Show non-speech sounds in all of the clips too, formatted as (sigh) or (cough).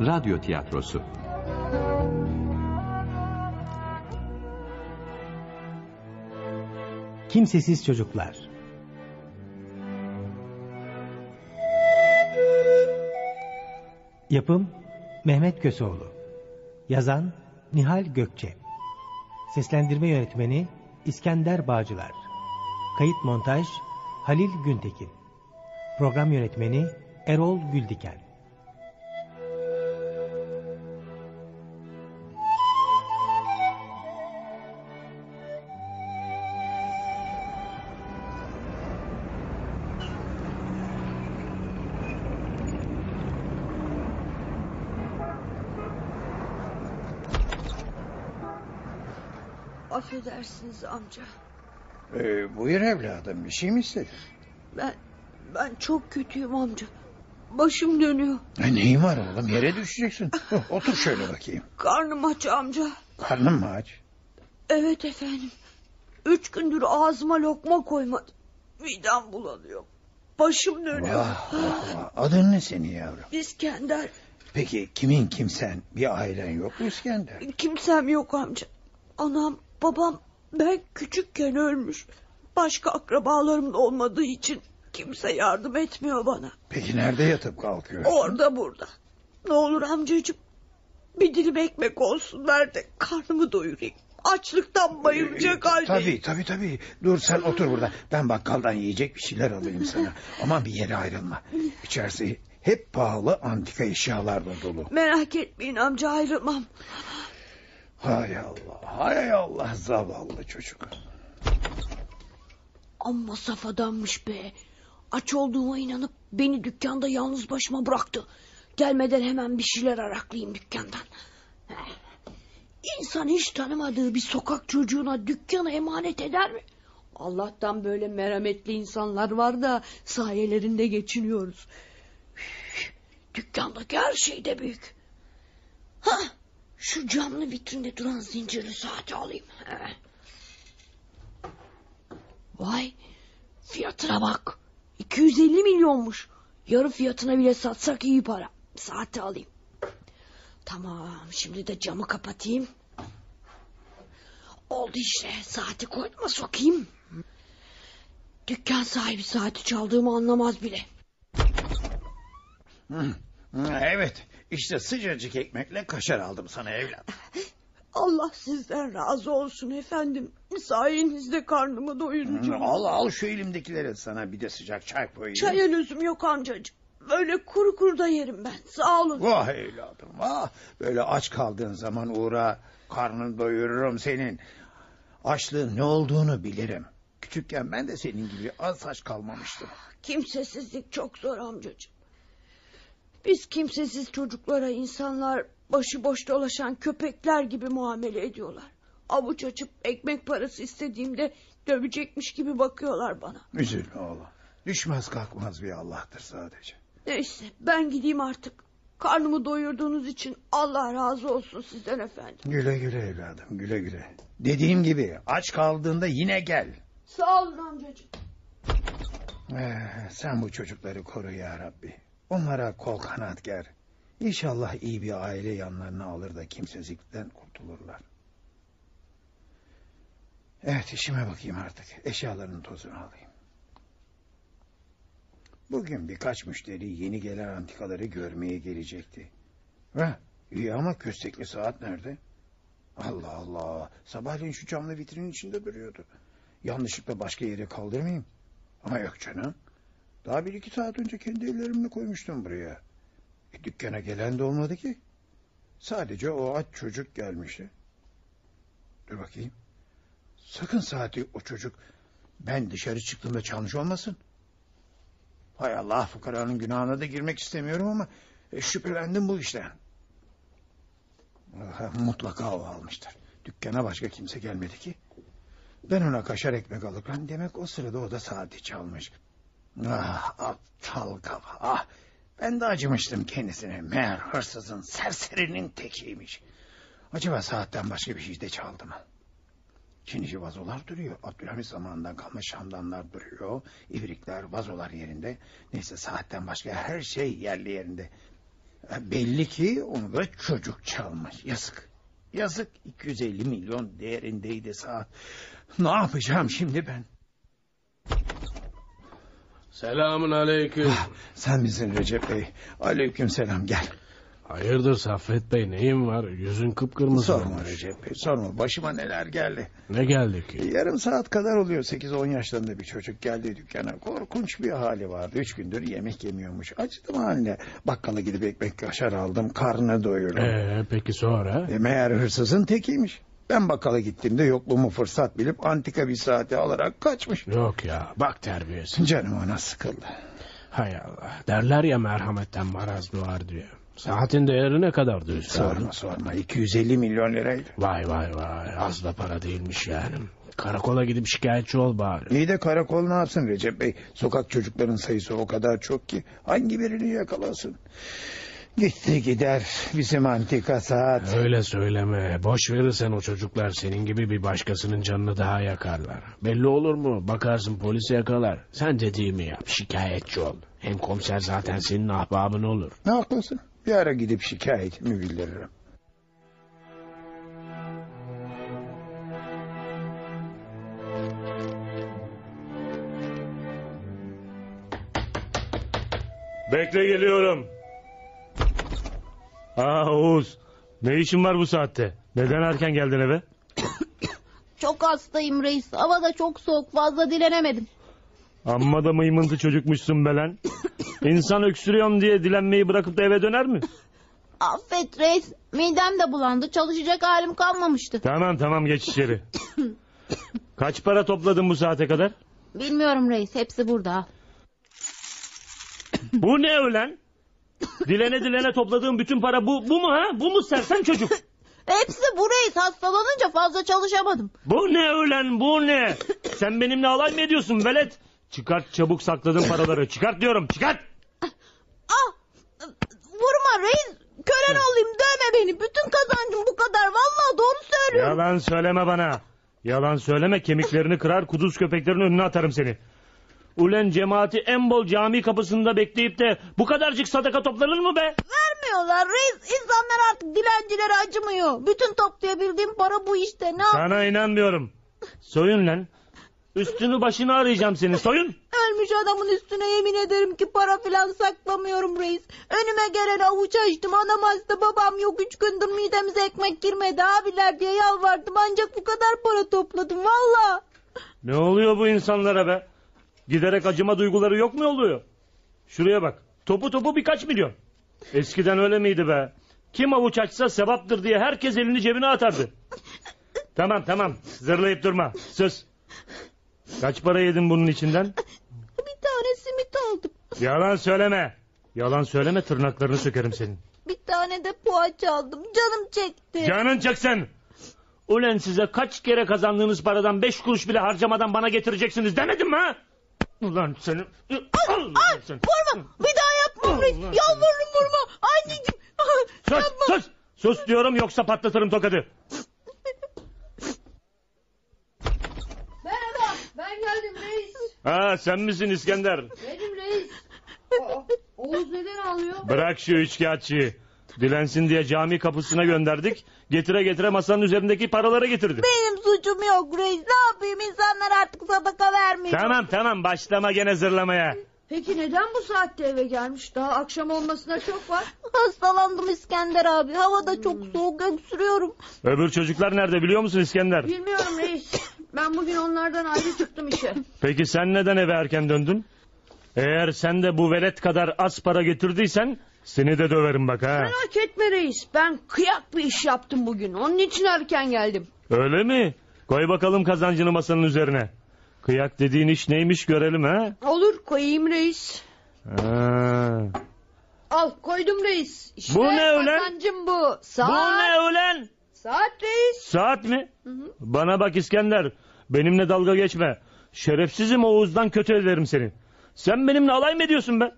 Radyo tiyatrosu. Kimsesiz Çocuklar. Yapım Mehmet Köseoğlu. Yazan Nihal Gökçe. Seslendirme Yönetmeni İskender Bağcılar. Kayıt Montaj Halil Güntekin. Program Yönetmeni Erol Güldiken Affedersiniz amca. Ee, buyur evladım bir şey mi istedin? Ben ben çok kötüyüm amca. Başım dönüyor. E, neyin var oğlum yere düşeceksin. (laughs) Otur şöyle bakayım. Karnım aç amca. Karnın mı aç? Evet efendim. Üç gündür ağzıma lokma koymadım. Midem bulanıyor. Başım dönüyor. Vah, vah, vah. Adın ne senin yavrum? İskender. Peki kimin kimsen bir ailen yok mu İskender? Kimsem yok amca. Anam, babam ben küçükken ölmüş. Başka akrabalarım da olmadığı için kimse yardım etmiyor bana. Peki nerede yatıp kalkıyorsun? Orada burada. Ne olur amcacığım. Bir dilim ekmek olsun ver de karnımı doyurayım. Açlıktan bayılacak Ee, haldeyim. Tabii tabii tabii. Dur sen otur burada. Ben bakkaldan yiyecek bir şeyler alayım sana. Ama bir yere ayrılma. İçerisi hep pahalı antika eşyalarla dolu. Merak etmeyin amca ayrılmam. Hay Allah, hay Allah zavallı çocuk. Amma saf adammış be. Aç olduğuma inanıp beni dükkanda yalnız başıma bıraktı. Gelmeden hemen bir şeyler araklayayım dükkandan. İnsan hiç tanımadığı bir sokak çocuğuna dükkanı emanet eder mi? Allah'tan böyle merhametli insanlar var da sayelerinde geçiniyoruz. Dükkandaki her şey de büyük. Ha, şu camlı vitrinde duran zincirli saati alayım. Vay fiyatına bak. 250 milyonmuş. Yarı fiyatına bile satsak iyi para. Saati alayım. Tamam şimdi de camı kapatayım. Oldu işte saati koynuma sokayım. Dükkan sahibi saati çaldığımı anlamaz bile. Evet işte sıcacık ekmekle kaşar aldım sana evlat. Allah sizden razı olsun efendim. Sayenizde karnımı doyuracağım. Al al şu elimdekileri sana bir de sıcak çay koyayım. Çaya lüzum yok amcacığım. Böyle kuru kuru da yerim ben. Sağ olun. Vah evladım vah. Böyle aç kaldığın zaman uğra karnını doyururum senin. Açlığın ne olduğunu bilirim. Küçükken ben de senin gibi az aç kalmamıştım. Kimsesizlik çok zor amcacığım. Biz kimsesiz çocuklara insanlar başıboş dolaşan köpekler gibi muamele ediyorlar. Avuç açıp ekmek parası istediğimde dövecekmiş gibi bakıyorlar bana. Üzülme oğlum. Düşmez kalkmaz bir Allah'tır sadece. Neyse ben gideyim artık. Karnımı doyurduğunuz için Allah razı olsun sizden efendim. Güle güle evladım güle güle. Dediğim gibi aç kaldığında yine gel. Sağ olun amcacığım. Eh, sen bu çocukları koru ya Rabbi. Onlara kol kanat ger. İnşallah iyi bir aile yanlarına alır da kimsezlikten kurtulurlar. Evet işime bakayım artık. Eşyalarının tozunu alayım. Bugün birkaç müşteri yeni gelen antikaları görmeye gelecekti. Heh, iyi ama köstekli saat nerede? Allah Allah. Sabahleyin şu camlı vitrinin içinde duruyordu. Yanlışlıkla başka yere kaldırmayayım. Ama yok canım. Daha bir iki saat önce kendi ellerimle koymuştum buraya. E, dükkana gelen de olmadı ki. Sadece o aç çocuk gelmişti. Dur bakayım. Sakın saati o çocuk ben dışarı çıktığımda çalmış olmasın. Hay Allah fukaranın günahına da girmek istemiyorum ama e, şüphelendim bu işten. Ah, Mutlaka o almıştır. Dükkana başka kimse gelmedi ki. Ben ona kaşar ekmek alırken demek o sırada o da saati çalmış. Ah aptal kafa ah. Ben de acımıştım kendisine. Meğer hırsızın serserinin tekiymiş. Acaba saatten başka bir şey de çaldı mı? Çinici vazolar duruyor. Abdülhamit zamanından kalma şamdanlar duruyor. İbrikler, vazolar yerinde. Neyse saatten başka her şey yerli yerinde. Belli ki onu da çocuk çalmış. Yazık. Yazık 250 milyon değerindeydi saat. Ne yapacağım şimdi ben? Selamun aleyküm. Sen misin Recep Bey? Aleyküm selam gel. Hayırdır Saffet Bey neyin var? Yüzün kıpkırmızı Sorma olmuş. Recep Bey sorma. Başıma neler geldi. Ne geldi ki? Yarım saat kadar oluyor 8-10 yaşlarında bir çocuk geldi dükkana. Korkunç bir hali vardı. Üç gündür yemek yemiyormuş. Acıdım haline. Bakkala gidip ekmek kaşar aldım. Karnını doyurdum. Ee, peki sonra? E, meğer hırsızın tekiymiş. Ben bakkala gittiğimde yokluğumu fırsat bilip antika bir saati alarak kaçmış. Yok ya bak terbiyesi. Canım ona sıkıldı. Hay Allah. Derler ya merhametten maraz doğar diye. Saatin değeri ne kadardı üstadım? Sorma sorma 250 milyon liraydı. Vay vay vay az da para değilmiş yani. Karakola gidip şikayetçi ol bari. İyi de karakol ne yapsın Recep Bey? Sokak çocukların sayısı o kadar çok ki hangi birini yakalasın? Gitti gider bizim antika saat. Öyle söyleme. Boş verirsen o çocuklar senin gibi bir başkasının canını daha yakarlar. Belli olur mu? Bakarsın polisi yakalar. Sen dediğimi yap. Şikayetçi ol. Hem komiser zaten senin ahbabın olur. Ne haklısın? Bir ara gidip şikayetimi bildiririm. Bekle geliyorum. Aa Oğuz. Ne işin var bu saatte? Neden erken geldin eve? (coughs) Çok hastayım reis. Hava da çok soğuk. Fazla dilenemedim. Amma da mıymıntı çocukmuşsun be lan. (coughs) İnsan öksürüyorum diye dilenmeyi bırakıp da eve döner mi? Affet reis. Midem de bulandı. Çalışacak halim kalmamıştı. Tamam tamam geç içeri. (coughs) Kaç para topladın bu saate kadar? Bilmiyorum reis. Hepsi burada. Bu ne ölen? Dilene dilene topladığın bütün para bu, bu mu ha? Bu mu sersem çocuk? (laughs) Hepsi bu reis. Hastalanınca fazla çalışamadım. Bu ne ölen bu ne? Sen benimle alay mı ediyorsun velet? Çıkart çabuk sakladığın paraları. Çıkart diyorum çıkart. Ah! Vurma reis. Kölen olayım. Dövme beni. Bütün kazancım bu kadar. Vallahi doğru söylüyorum. Yalan söyleme bana. Yalan söyleme kemiklerini kırar kuduz köpeklerin önüne atarım seni. Ulen cemaati en bol cami kapısında bekleyip de bu kadarcık sadaka toplanır mı be? Vermiyorlar reis. İnsanlar artık dilencilere acımıyor. Bütün toplayabildiğim para bu işte. Ne yap- Sana inanmıyorum. Soyun lan. Üstünü başını arayacağım seni soyun. Ölmüş adamın üstüne yemin ederim ki para filan saklamıyorum reis. Önüme gelen avuç açtım. Anam hasta babam yok. Üç gündür midemize ekmek girmedi abiler diye yalvardım. Ancak bu kadar para topladım valla. Ne oluyor bu insanlara be? Giderek acıma duyguları yok mu oluyor? Şuraya bak. Topu topu birkaç milyon. Eskiden öyle miydi be? Kim avuç açsa sevaptır diye herkes elini cebine atardı. Tamam tamam zırlayıp durma. Sus. Kaç para yedin bunun içinden? Bir tane simit aldım. Yalan söyleme. Yalan söyleme tırnaklarını sökerim senin. Bir tane de poğaça aldım. Canım çekti. Canın çeksen. Ulen size kaç kere kazandığınız paradan beş kuruş bile harcamadan bana getireceksiniz demedim mi ha? Ulan seni... Ay vurma. Bir daha reis. Allah Yalvarırım vurma. Anneciğim. Sus Yapma. sus. Sus diyorum yoksa patlatırım tokadı. Merhaba ben geldim reis. Ha sen misin İskender? Benim reis. Aa, Oğuz neden ağlıyor? Bırak şu üçkağıtçıyı. Dilensin diye cami kapısına gönderdik. Getire getire masanın üzerindeki paraları getirdi. Benim suçum yok reis. Ne yapayım insanlar artık sadaka vermiyor. Tamam tamam başlama gene zırlamaya. Peki neden bu saatte eve gelmiş? Daha akşam olmasına çok var. (laughs) Hastalandım İskender abi. Hava da çok soğuk öksürüyorum. Öbür çocuklar nerede biliyor musun İskender? Bilmiyorum reis. Ben bugün onlardan ayrı çıktım işe. Peki sen neden eve erken döndün? Eğer sen de bu velet kadar az para getirdiysen seni de döverim bak ha. Merak etme reis. Ben kıyak bir iş yaptım bugün. Onun için erken geldim. Öyle mi? Koy bakalım kazancını masanın üzerine. Kıyak dediğin iş neymiş görelim ha? Olur koyayım reis. Ha. Al koydum reis. İşte Bu ne öyle? kazancım bu. Saat. Bu ne ulan? Saat reis. Saat mi? Bana bak İskender. Benimle dalga geçme. Şerefsizim Oğuz'dan kötü ederim seni. Sen benimle alay mı ediyorsun be?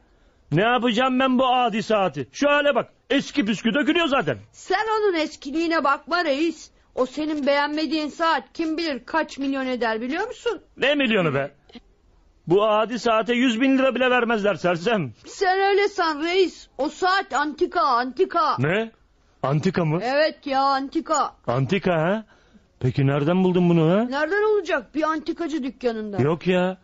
Ne yapacağım ben bu adi saati? Şu hale bak. Eski püskü dökülüyor zaten. Sen onun eskiliğine bakma reis. O senin beğenmediğin saat kim bilir kaç milyon eder biliyor musun? Ne milyonu be? Bu adi saate yüz bin lira bile vermezler sersem. Sen öyle san reis. O saat antika antika. Ne? Antika mı? Evet ya antika. Antika ha? Peki nereden buldun bunu ha? Nereden olacak bir antikacı dükkanında? Yok ya.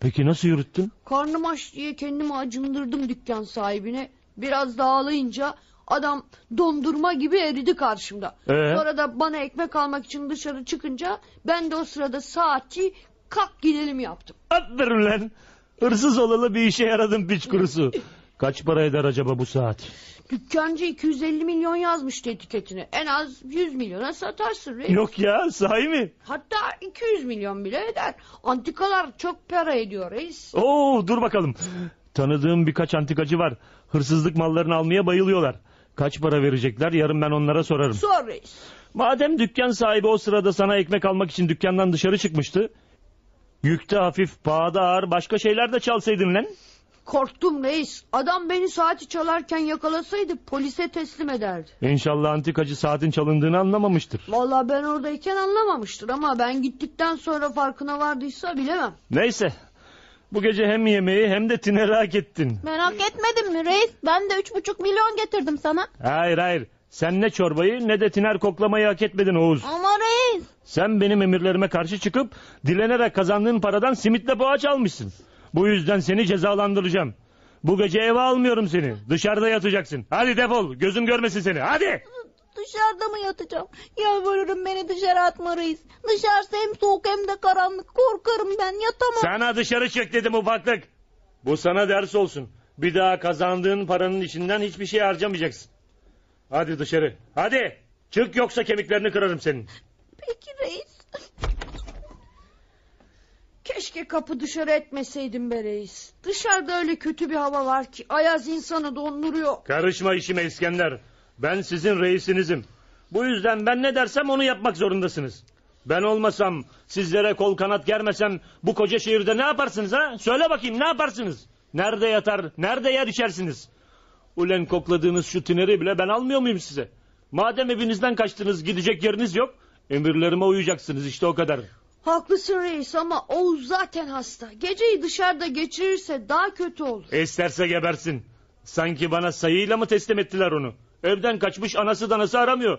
Peki nasıl yürüttün? Karnım aç diye kendimi acındırdım dükkan sahibine. Biraz dağılayınca adam dondurma gibi eridi karşımda. Ee? Sonra da bana ekmek almak için dışarı çıkınca ben de o sırada saatçi kalk gidelim yaptım. Aferin lan. Hırsız olalı bir işe yaradın piç kurusu. (laughs) Kaç para eder acaba bu saat? Dükkancı 250 milyon yazmıştı etiketine. En az 100 milyona satarsın reis. Yok ya sahi mi? Hatta 200 milyon bile eder. Antikalar çok para ediyor reis. Oo dur bakalım. Tanıdığım birkaç antikacı var. Hırsızlık mallarını almaya bayılıyorlar. Kaç para verecekler yarın ben onlara sorarım. Sor reis. Madem dükkan sahibi o sırada sana ekmek almak için dükkandan dışarı çıkmıştı. Yükte hafif, pahada ağır başka şeyler de çalsaydın lan. Korktum reis. Adam beni saati çalarken yakalasaydı polise teslim ederdi. İnşallah antikacı saatin çalındığını anlamamıştır. Vallahi ben oradayken anlamamıştır ama ben gittikten sonra farkına vardıysa bilemem. Neyse. Bu gece hem yemeği hem de tineri hak ettin. Merak etmedin mi reis? Ben de üç buçuk milyon getirdim sana. Hayır hayır. Sen ne çorbayı ne de tiner koklamayı hak etmedin Oğuz. Ama reis. Sen benim emirlerime karşı çıkıp dilenerek kazandığın paradan simitle poğaç almışsın. Bu yüzden seni cezalandıracağım. Bu gece eve almıyorum seni. Dışarıda yatacaksın. Hadi defol. Gözüm görmesin seni. Hadi. Dışarıda mı yatacağım? Yalvarırım beni dışarı atma reis. Dışarısı hem soğuk hem de karanlık. Korkarım ben yatamam. Sana dışarı çık dedim ufaklık. Bu sana ders olsun. Bir daha kazandığın paranın içinden hiçbir şey harcamayacaksın. Hadi dışarı. Hadi. Çık yoksa kemiklerini kırarım senin. Peki reis. Keşke kapı dışarı etmeseydim be reis. Dışarıda öyle kötü bir hava var ki ayaz insanı donduruyor. Karışma işime İskender. Ben sizin reisinizim. Bu yüzden ben ne dersem onu yapmak zorundasınız. Ben olmasam, sizlere kol kanat germesem bu koca şehirde ne yaparsınız ha? Söyle bakayım ne yaparsınız? Nerede yatar, nerede yer içersiniz? Ulen kokladığınız şu tineri bile ben almıyor muyum size? Madem evinizden kaçtınız gidecek yeriniz yok, emirlerime uyacaksınız işte o kadar. Haklısın reis ama Oğuz zaten hasta. Geceyi dışarıda geçirirse daha kötü olur. İsterse gebersin. Sanki bana sayıyla mı teslim ettiler onu? Evden kaçmış anası danası aramıyor.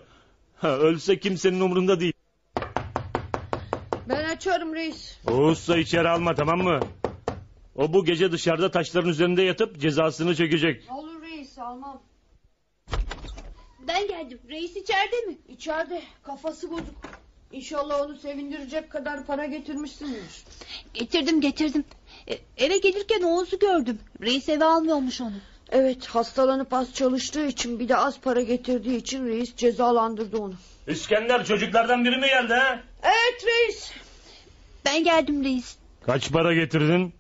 Ha, ölse kimsenin umurunda değil. Ben açarım reis. Oğuzsa içeri alma tamam mı? O bu gece dışarıda taşların üzerinde yatıp cezasını çekecek. Olur reis almam. Ben geldim. Reis içeride mi? İçeride kafası bozuk. İnşallah onu sevindirecek kadar para getirmişsindir. Getirdim getirdim. E, eve gelirken Oğuz'u gördüm. Reis eve almıyormuş onu. Evet hastalanıp az çalıştığı için bir de az para getirdiği için reis cezalandırdı onu. İskender çocuklardan biri mi geldi ha? Evet reis. Ben geldim reis. Kaç para getirdin?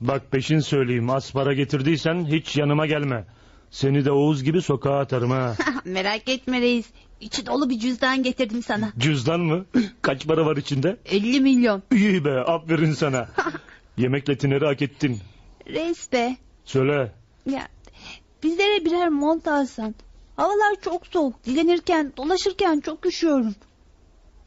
Bak peşin söyleyeyim az para getirdiysen hiç yanıma gelme. Seni de Oğuz gibi sokağa atarım ha. (laughs) Merak etme reis. İçi dolu bir cüzdan getirdim sana. Cüzdan mı? Kaç para var içinde? 50 milyon. İyi be aferin sana. (laughs) Yemekle tineri hak ettin. Reis be. Söyle. Ya bizlere birer mont alsan. Havalar çok soğuk. Dilenirken, dolaşırken çok üşüyorum.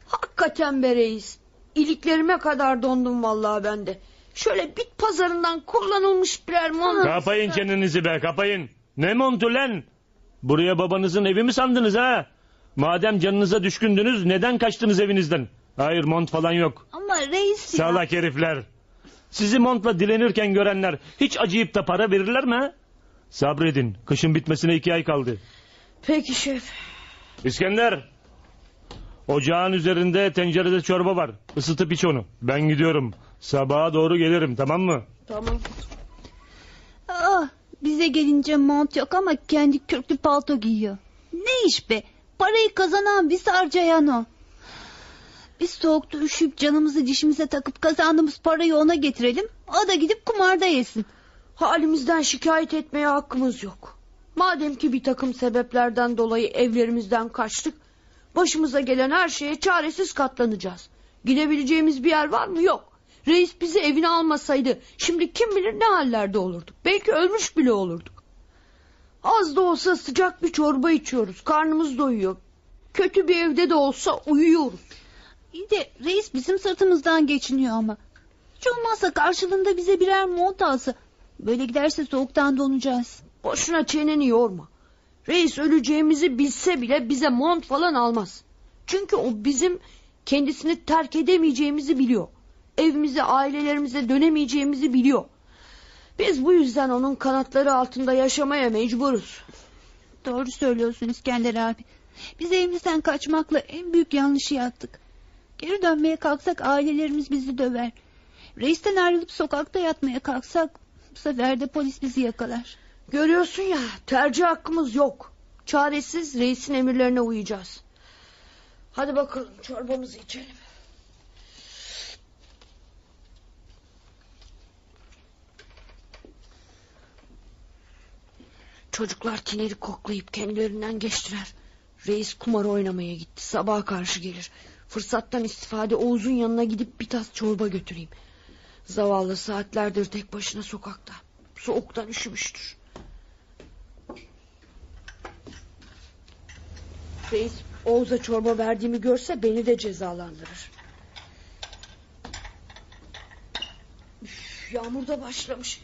Hakikaten be reis. İliklerime kadar dondum vallahi ben de. Şöyle bit pazarından kullanılmış birer mont. Kapayın çenenizi be kapayın. Ne montu lan? Buraya babanızın evi mi sandınız ha? Madem canınıza düşkündünüz neden kaçtınız evinizden? Hayır mont falan yok. Ama reis ya. Salak herifler. Sizi montla dilenirken görenler hiç acıyıp da para verirler mi ha? Sabredin. Kışın bitmesine iki ay kaldı. Peki şef. İskender. Ocağın üzerinde tencerede çorba var. Isıtıp iç onu. Ben gidiyorum. Sabaha doğru gelirim tamam mı? Tamam. Ah, bize gelince mont yok ama kendi kürklü palto giyiyor. Ne iş be? Parayı kazanan biz harcayan. Biz soğukta üşüyüp canımızı dişimize takıp kazandığımız parayı ona getirelim. O da gidip kumarda yesin. Halimizden şikayet etmeye hakkımız yok. Madem ki bir takım sebeplerden dolayı evlerimizden kaçtık, başımıza gelen her şeye çaresiz katlanacağız. Gidebileceğimiz bir yer var mı? Yok. Reis bizi evine almasaydı şimdi kim bilir ne hallerde olurduk. Belki ölmüş bile olurduk. Az da olsa sıcak bir çorba içiyoruz. Karnımız doyuyor. Kötü bir evde de olsa uyuyoruz. İyi de reis bizim sırtımızdan geçiniyor ama. Hiç olmazsa karşılığında bize birer mont alsa. Böyle giderse soğuktan donacağız. Boşuna çeneni yorma. Reis öleceğimizi bilse bile bize mont falan almaz. Çünkü o bizim kendisini terk edemeyeceğimizi biliyor. Evimize, ailelerimize dönemeyeceğimizi biliyor. Biz bu yüzden onun kanatları altında yaşamaya mecburuz. Doğru söylüyorsun İskender abi. Biz evimizden kaçmakla en büyük yanlışı yaptık. Geri dönmeye kalksak ailelerimiz bizi döver. Reisten ayrılıp sokakta yatmaya kalksak bu sefer de polis bizi yakalar. Görüyorsun ya tercih hakkımız yok. Çaresiz reisin emirlerine uyacağız. Hadi bakalım çorbamızı içelim. Çocuklar tineri koklayıp kendilerinden geçtiler. Reis kumar oynamaya gitti. Sabaha karşı gelir. Fırsattan istifade Oğuz'un yanına gidip bir tas çorba götüreyim. Zavallı saatlerdir tek başına sokakta. Soğuktan üşümüştür. Reis Oğuz'a çorba verdiğimi görse beni de cezalandırır. Üf, yağmur da başlamış.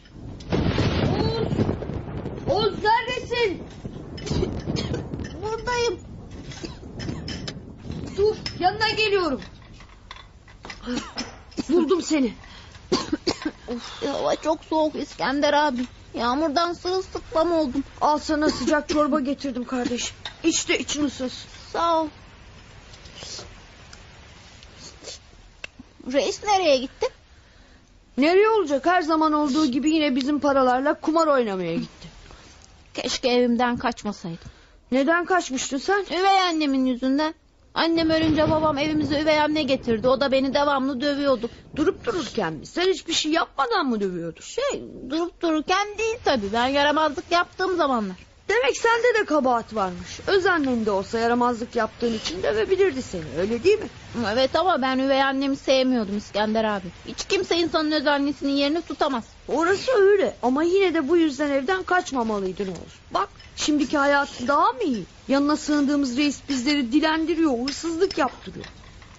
Oğuz! Neredesin? Buradayım. Dur yanına geliyorum. Buldum seni. Hava çok soğuk İskender abi. Yağmurdan sırılsıklam oldum. Al sana sıcak çorba getirdim kardeşim. İç de için ısınsın. Sağ ol. Reis nereye gitti? Nereye olacak her zaman olduğu gibi yine bizim paralarla kumar oynamaya gitti. Keşke evimden kaçmasaydım. Neden kaçmıştın sen? Üvey annemin yüzünden. Annem ölünce babam evimize üvey anne getirdi. O da beni devamlı dövüyordu. Durup dururken mi? Sen hiçbir şey yapmadan mı dövüyordun? Şey durup dururken değil tabii. Ben yaramazlık yaptığım zamanlar. Demek sende de kabahat varmış. Öz annen de olsa yaramazlık yaptığın için dövebilirdi seni öyle değil mi? Evet ama ben üvey annemi sevmiyordum İskender abi. Hiç kimse insanın öz annesinin yerini tutamaz. Orası öyle ama yine de bu yüzden evden kaçmamalıydın Oğuz. Bak şimdiki hayatı daha mı iyi? Yanına sığındığımız reis bizleri dilendiriyor, hırsızlık yaptırıyor.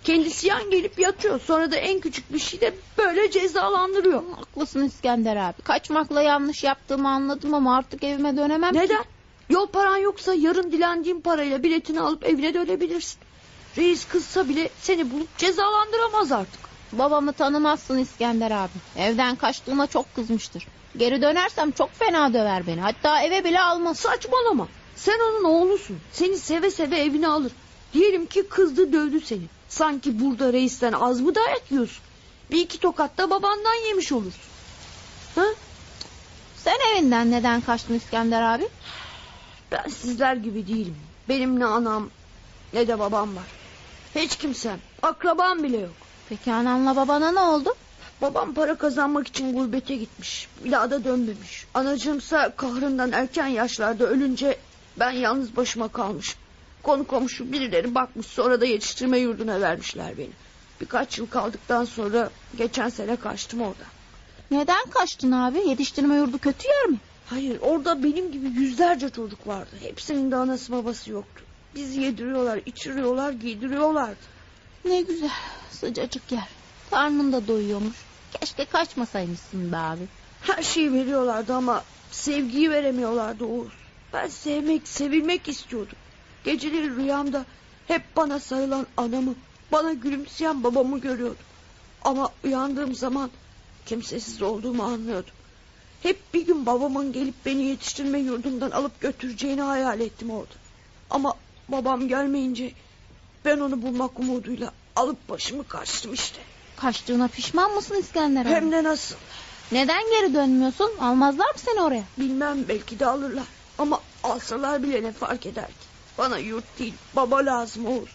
Kendisi yan gelip yatıyor sonra da en küçük bir şeyde böyle cezalandırıyor. Haklısın İskender abi. Kaçmakla yanlış yaptığımı anladım ama artık evime dönemem. ki. Yol paran yoksa yarın dilendiğin parayla biletini alıp evine dönebilirsin. Reis kızsa bile seni bulup cezalandıramaz artık. Babamı tanımazsın İskender abi. Evden kaçtığıma çok kızmıştır. Geri dönersem çok fena döver beni. Hatta eve bile almaz. Saçmalama. Sen onun oğlusun. Seni seve seve evine alır. Diyelim ki kızdı dövdü seni. Sanki burada reisten az mı dayak yiyorsun? Bir iki tokat da babandan yemiş olursun. Ha? Sen evinden neden kaçtın İskender abi? Ben sizler gibi değilim. Benim ne anam ne de babam var. Hiç kimsem, akrabam bile yok. Peki ananla babana ne oldu? Babam para kazanmak için gurbete gitmiş. Bir daha da dönmemiş. Anacığımsa kahrından erken yaşlarda ölünce ben yalnız başıma kalmışım. Konu komşu birileri bakmış sonra da yetiştirme yurduna vermişler beni. Birkaç yıl kaldıktan sonra geçen sene kaçtım orada. Neden kaçtın abi? Yetiştirme yurdu kötü yer mi? Hayır orada benim gibi yüzlerce çocuk vardı. Hepsinin de anası babası yoktu. Bizi yediriyorlar, içiriyorlar, giydiriyorlardı. Ne güzel. Sıcacık yer. Karnın da doyuyormuş. Keşke kaçmasaymışsın be abi. Her şeyi veriyorlardı ama sevgiyi veremiyorlardı Oğuz. Ben sevmek, sevilmek istiyordum. Geceleri rüyamda hep bana sarılan anamı, bana gülümseyen babamı görüyordum. Ama uyandığım zaman kimsesiz olduğumu anlıyordum. Hep bir gün babamın gelip beni yetiştirme yurdundan alıp götüreceğini hayal ettim orada. Ama babam gelmeyince ben onu bulmak umuduyla alıp başımı kaçtım işte. Kaçtığına pişman mısın İskender abi? Hem de nasıl Neden geri dönmüyorsun? Almazlar mı seni oraya? bilmem belki de alırlar. Ama alsalar bile ne fark eder ki? Bana yurt değil baba lazım Oğuz.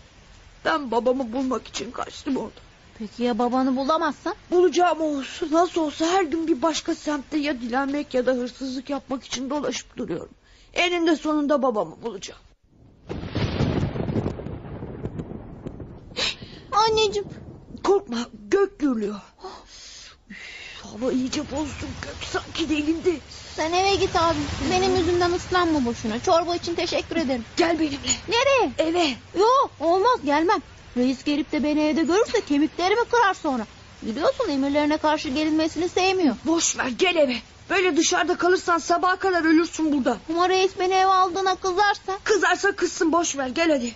Ben babamı bulmak için kaçtım orada. Peki ya babanı bulamazsan? Bulacağım Oğuz. Nasıl olsa her gün bir başka semtte ya dilenmek ya da hırsızlık yapmak için dolaşıp duruyorum. Eninde sonunda babamı bulacağım. (gasps) Anneciğim. Korkma gök gürlüyor. Üf, (gasps) hava iyice bozdu. Gök sanki delindi. Sen eve git abi. Benim yüzümden ıslanma boşuna. Çorba için teşekkür ederim. Gel benimle. Nereye? Eve. Yok olmaz gelmem. Reis gelip de beni evde görürse kemiklerimi kırar sonra. Biliyorsun emirlerine karşı gelinmesini sevmiyor. Boş ver gel eve. Böyle dışarıda kalırsan sabaha kadar ölürsün burada. Ama reis beni eve aldığına kızarsa. Kızarsa kızsın boş ver gel hadi.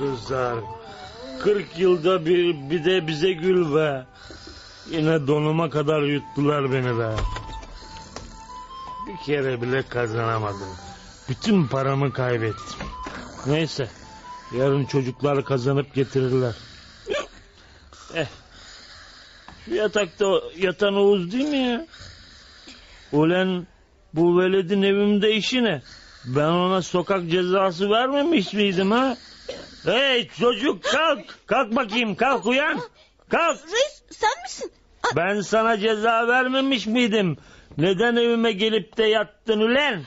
Namussuzlar. 40 yılda bir, bir de bize gül be. Yine donuma kadar yuttular beni be. Bir kere bile kazanamadım. Bütün paramı kaybettim. Neyse. Yarın çocuklar kazanıp getirirler. Eh. Şu yatakta yatan Oğuz değil mi ya? Ulan bu veledin evimde işi ne? Ben ona sokak cezası vermemiş miydim ha? Hey çocuk kalk. Kalk bakayım kalk uyan. Kalk. Reis sen misin? Ben sana ceza vermemiş miydim? Neden evime gelip de yattın ulan?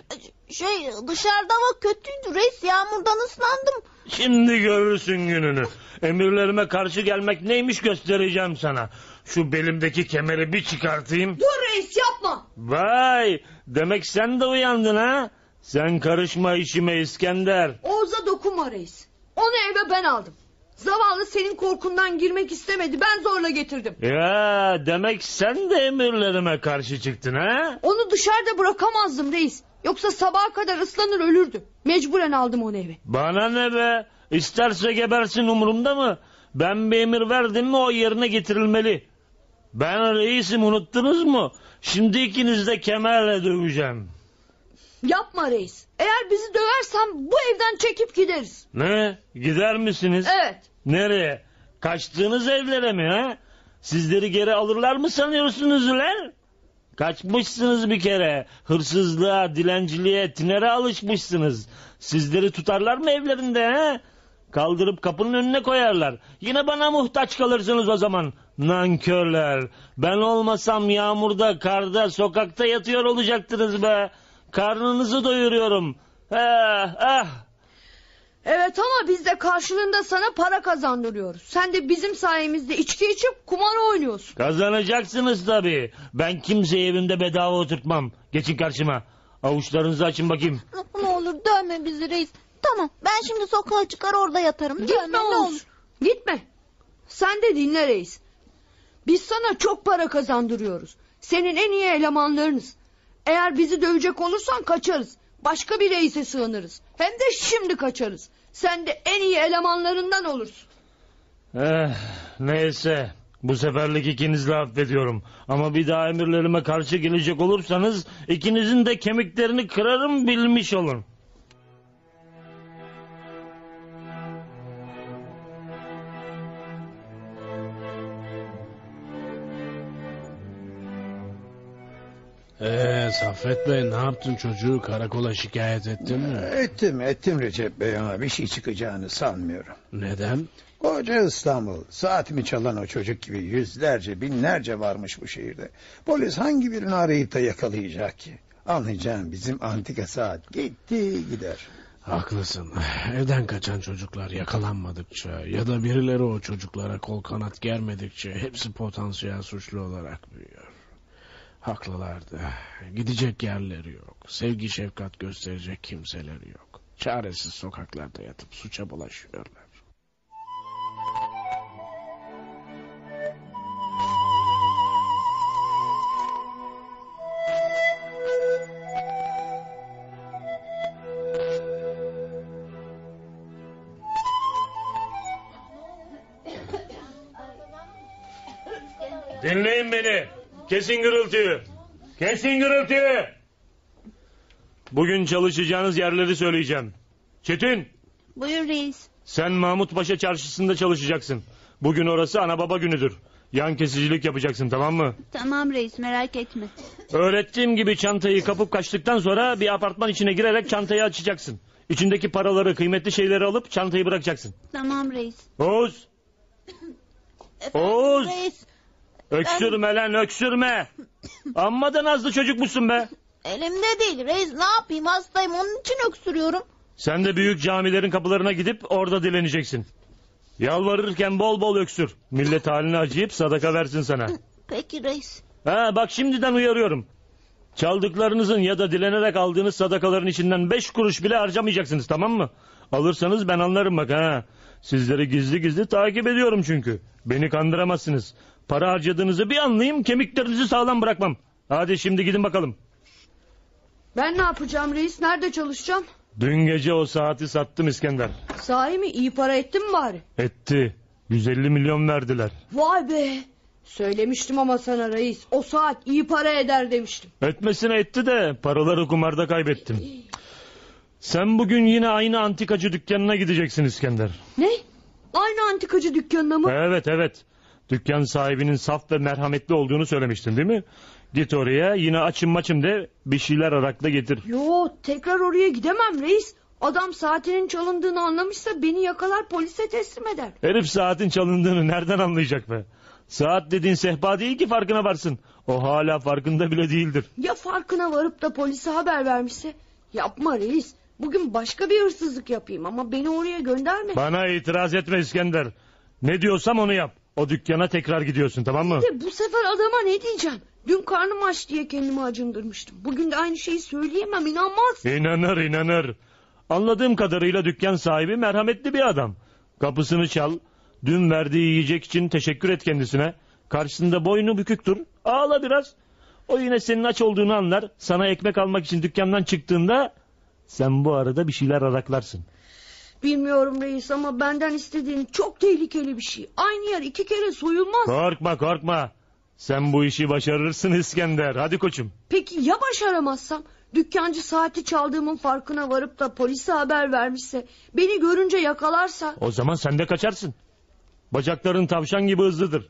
Şey dışarıda hava kötüydü reis yağmurdan ıslandım. Şimdi görürsün gününü. Emirlerime karşı gelmek neymiş göstereceğim sana. Şu belimdeki kemeri bir çıkartayım. Dur reis yapma. Vay demek sen de uyandın ha? Sen karışma işime İskender. Oğuz'a dokunma reis. Onu eve ben aldım. Zavallı senin korkundan girmek istemedi. Ben zorla getirdim. Ya demek sen de emirlerime karşı çıktın ha? Onu dışarıda bırakamazdım reis. Yoksa sabaha kadar ıslanır ölürdü. Mecburen aldım onu eve. Bana ne be? İsterse gebersin umurumda mı? Ben bir emir verdim mi o yerine getirilmeli. Ben reisim unuttunuz mu? Şimdi ikiniz de kemerle döveceğim. Yapma reis. Eğer bizi döversen bu evden çekip gideriz. Ne? Gider misiniz? Evet. Nereye? Kaçtığınız evlere mi ha? Sizleri geri alırlar mı sanıyorsunuz ulan? Kaçmışsınız bir kere. Hırsızlığa, dilenciliğe, tinere alışmışsınız. Sizleri tutarlar mı evlerinde ha? Kaldırıp kapının önüne koyarlar. Yine bana muhtaç kalırsınız o zaman. Nankörler. Ben olmasam yağmurda, karda, sokakta yatıyor olacaktınız be. Karnınızı doyuruyorum. Ah, ah. Evet ama biz de karşılığında sana para kazandırıyoruz. Sen de bizim sayemizde içki içip kumar oynuyorsun. Kazanacaksınız tabii. Ben kimseyi evimde bedava oturtmam. Geçin karşıma. Avuçlarınızı açın bakayım. Ne olur dövme bizi reis. Tamam ben şimdi sokağa çıkar orada yatarım. Dövme Gitme ne olur. Gitme. Sen de dinle reis. Biz sana çok para kazandırıyoruz. Senin en iyi elemanlarınız. Eğer bizi dövecek olursan kaçarız. Başka bir reise sığınırız. Hem de şimdi kaçarız. Sen de en iyi elemanlarından olursun. Eh, neyse. Bu seferlik ikinizi de affediyorum. Ama bir daha emirlerime karşı gelecek olursanız ikinizin de kemiklerini kırarım bilmiş olun. Ee, Saffet Bey ne yaptın çocuğu karakola şikayet ettin mi? Ettim ettim Recep Bey ama bir şey çıkacağını sanmıyorum. Neden? Koca İstanbul saatimi çalan o çocuk gibi yüzlerce binlerce varmış bu şehirde. Polis hangi birini arayıp da yakalayacak ki? Anlayacağım bizim antika saat gitti gider. Haklısın. Evden kaçan çocuklar yakalanmadıkça ya da birileri o çocuklara kol kanat germedikçe hepsi potansiyel suçlu olarak büyüyor. Haklılardı. Gidecek yerleri yok. Sevgi şefkat gösterecek kimseleri yok. Çaresiz sokaklarda yatıp suça bulaşıyorlar. Dinleyin beni. Kesin gürültüyü. Kesin gürültüyü. Bugün çalışacağınız yerleri söyleyeceğim. Çetin Buyur reis. sen Mahmut Paşa çarşısında çalışacaksın. Bugün orası ana baba günüdür. Yan kesicilik yapacaksın tamam mı? Tamam reis merak etme. Öğrettiğim gibi çantayı kapıp kaçtıktan sonra bir apartman içine girerek çantayı açacaksın. İçindeki paraları, kıymetli şeyleri alıp çantayı bırakacaksın. Tamam reis. Oğuz, Efendim Oğuz! reis. Öksürme lan öksürme. Amma da nazlı çocukmuşsun be. Elimde değil reis ne yapayım hastayım onun için öksürüyorum. Sen de büyük camilerin kapılarına gidip orada dileneceksin. Yalvarırken bol bol öksür. Millet haline acıyıp sadaka versin sana. Peki reis. Ha bak şimdiden uyarıyorum. Çaldıklarınızın ya da dilenerek aldığınız sadakaların içinden beş kuruş bile harcamayacaksınız tamam mı? Alırsanız ben anlarım bak ha. Sizleri gizli gizli takip ediyorum çünkü. Beni kandıramazsınız. Para harcadığınızı bir anlayayım kemiklerinizi sağlam bırakmam. Hadi şimdi gidin bakalım. Ben ne yapacağım reis? Nerede çalışacağım? Dün gece o saati sattım İskender. Sahi mi? İyi para ettin mi bari? Etti. 150 milyon verdiler. Vay be. Söylemiştim ama sana reis. O saat iyi para eder demiştim. Etmesine etti de paraları kumarda kaybettim. Sen bugün yine aynı antikacı dükkanına gideceksin İskender. Ne? Aynı antikacı dükkanına mı? Evet evet. Dükkan sahibinin saf ve merhametli olduğunu söylemiştin değil mi? Git oraya yine açım maçım de bir şeyler arakla getir. Yo tekrar oraya gidemem reis. Adam saatinin çalındığını anlamışsa beni yakalar polise teslim eder. Herif saatin çalındığını nereden anlayacak be? Saat dediğin sehpa değil ki farkına varsın. O hala farkında bile değildir. Ya farkına varıp da polise haber vermişse? Yapma reis. Bugün başka bir hırsızlık yapayım ama beni oraya gönderme. Bana itiraz etme İskender. Ne diyorsam onu yap. O dükkana tekrar gidiyorsun tamam mı? De bu sefer adama ne diyeceğim? Dün karnım aç diye kendimi acındırmıştım. Bugün de aynı şeyi söyleyemem inanmaz. İnanır inanır. Anladığım kadarıyla dükkan sahibi merhametli bir adam. Kapısını çal. Dün verdiği yiyecek için teşekkür et kendisine. Karşısında boynu bükük dur. Ağla biraz. O yine senin aç olduğunu anlar. Sana ekmek almak için dükkandan çıktığında sen bu arada bir şeyler araklarsın. Bilmiyorum reis ama benden istediğin çok tehlikeli bir şey. Aynı yer iki kere soyulmaz. Korkma korkma. Sen bu işi başarırsın İskender. Hadi koçum. Peki ya başaramazsam? Dükkancı saati çaldığımın farkına varıp da polise haber vermişse, beni görünce yakalarsa... O zaman sen de kaçarsın. Bacakların tavşan gibi hızlıdır.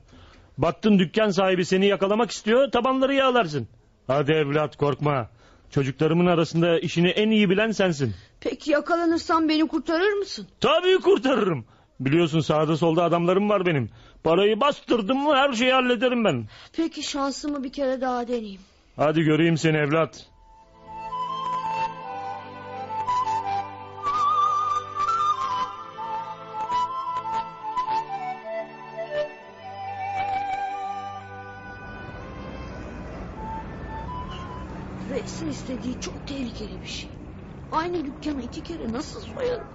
Baktın dükkan sahibi seni yakalamak istiyor, tabanları yağlarsın. Hadi evlat korkma. Çocuklarımın arasında işini en iyi bilen sensin. Peki yakalanırsam beni kurtarır mısın? Tabii kurtarırım. Biliyorsun sağda solda adamlarım var benim. Parayı bastırdım mı her şeyi hallederim ben. Peki şansımı bir kere daha deneyeyim. Hadi göreyim seni evlat. Tehlikeli bir şey. Aynı dükkanı iki kere nasıl soyarım?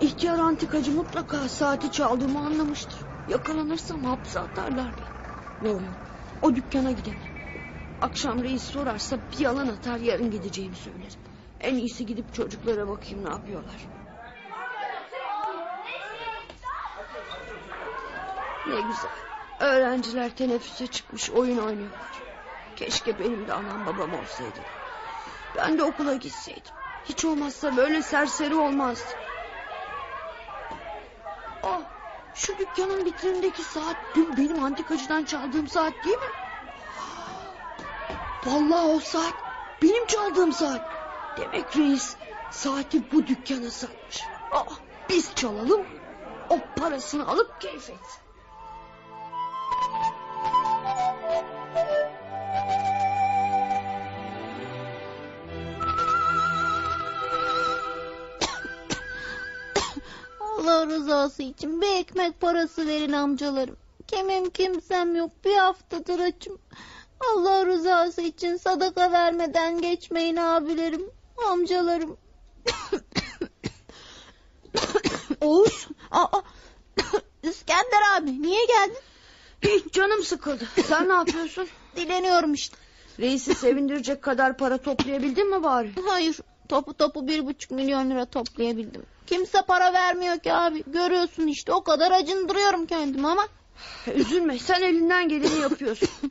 İhtiyar antikacı mutlaka saati çaldığımı anlamıştır. Yakalanırsam hapse atarlar beni. Yok yok o dükkana gidemem. Akşam reis sorarsa bir yalan atar yarın gideceğimi söylerim. En iyisi gidip çocuklara bakayım ne yapıyorlar. Ne güzel. Öğrenciler teneffüse çıkmış oyun oynuyorlar. Keşke benim de anam babam olsaydı. Ben de okula gitseydim. Hiç olmazsa böyle serseri olmazdım. Ah, şu dükkanın vitrinindeki saat dün benim antikacıdan çaldığım saat değil mi? Vallahi o saat benim çaldığım saat. Demek reis saati bu dükkana satmış. Ah, biz çalalım, o parasını alıp keyif etsin. Allah rızası için bir ekmek parası verin amcalarım. Kimim kimsem yok bir haftadır açım. Allah rızası için sadaka vermeden geçmeyin abilerim, amcalarım. (coughs) Oğuz, Aa, (coughs) İskender abi niye geldin? hiç (coughs) canım sıkıldı. Sen ne yapıyorsun? Dileniyorum işte. Reisi sevindirecek kadar para toplayabildin mi bari? Hayır topu topu bir buçuk milyon lira toplayabildim. Kimse para vermiyor ki abi. Görüyorsun işte o kadar acındırıyorum kendimi ama. (sighs) Üzülme sen elinden geleni yapıyorsun. (coughs)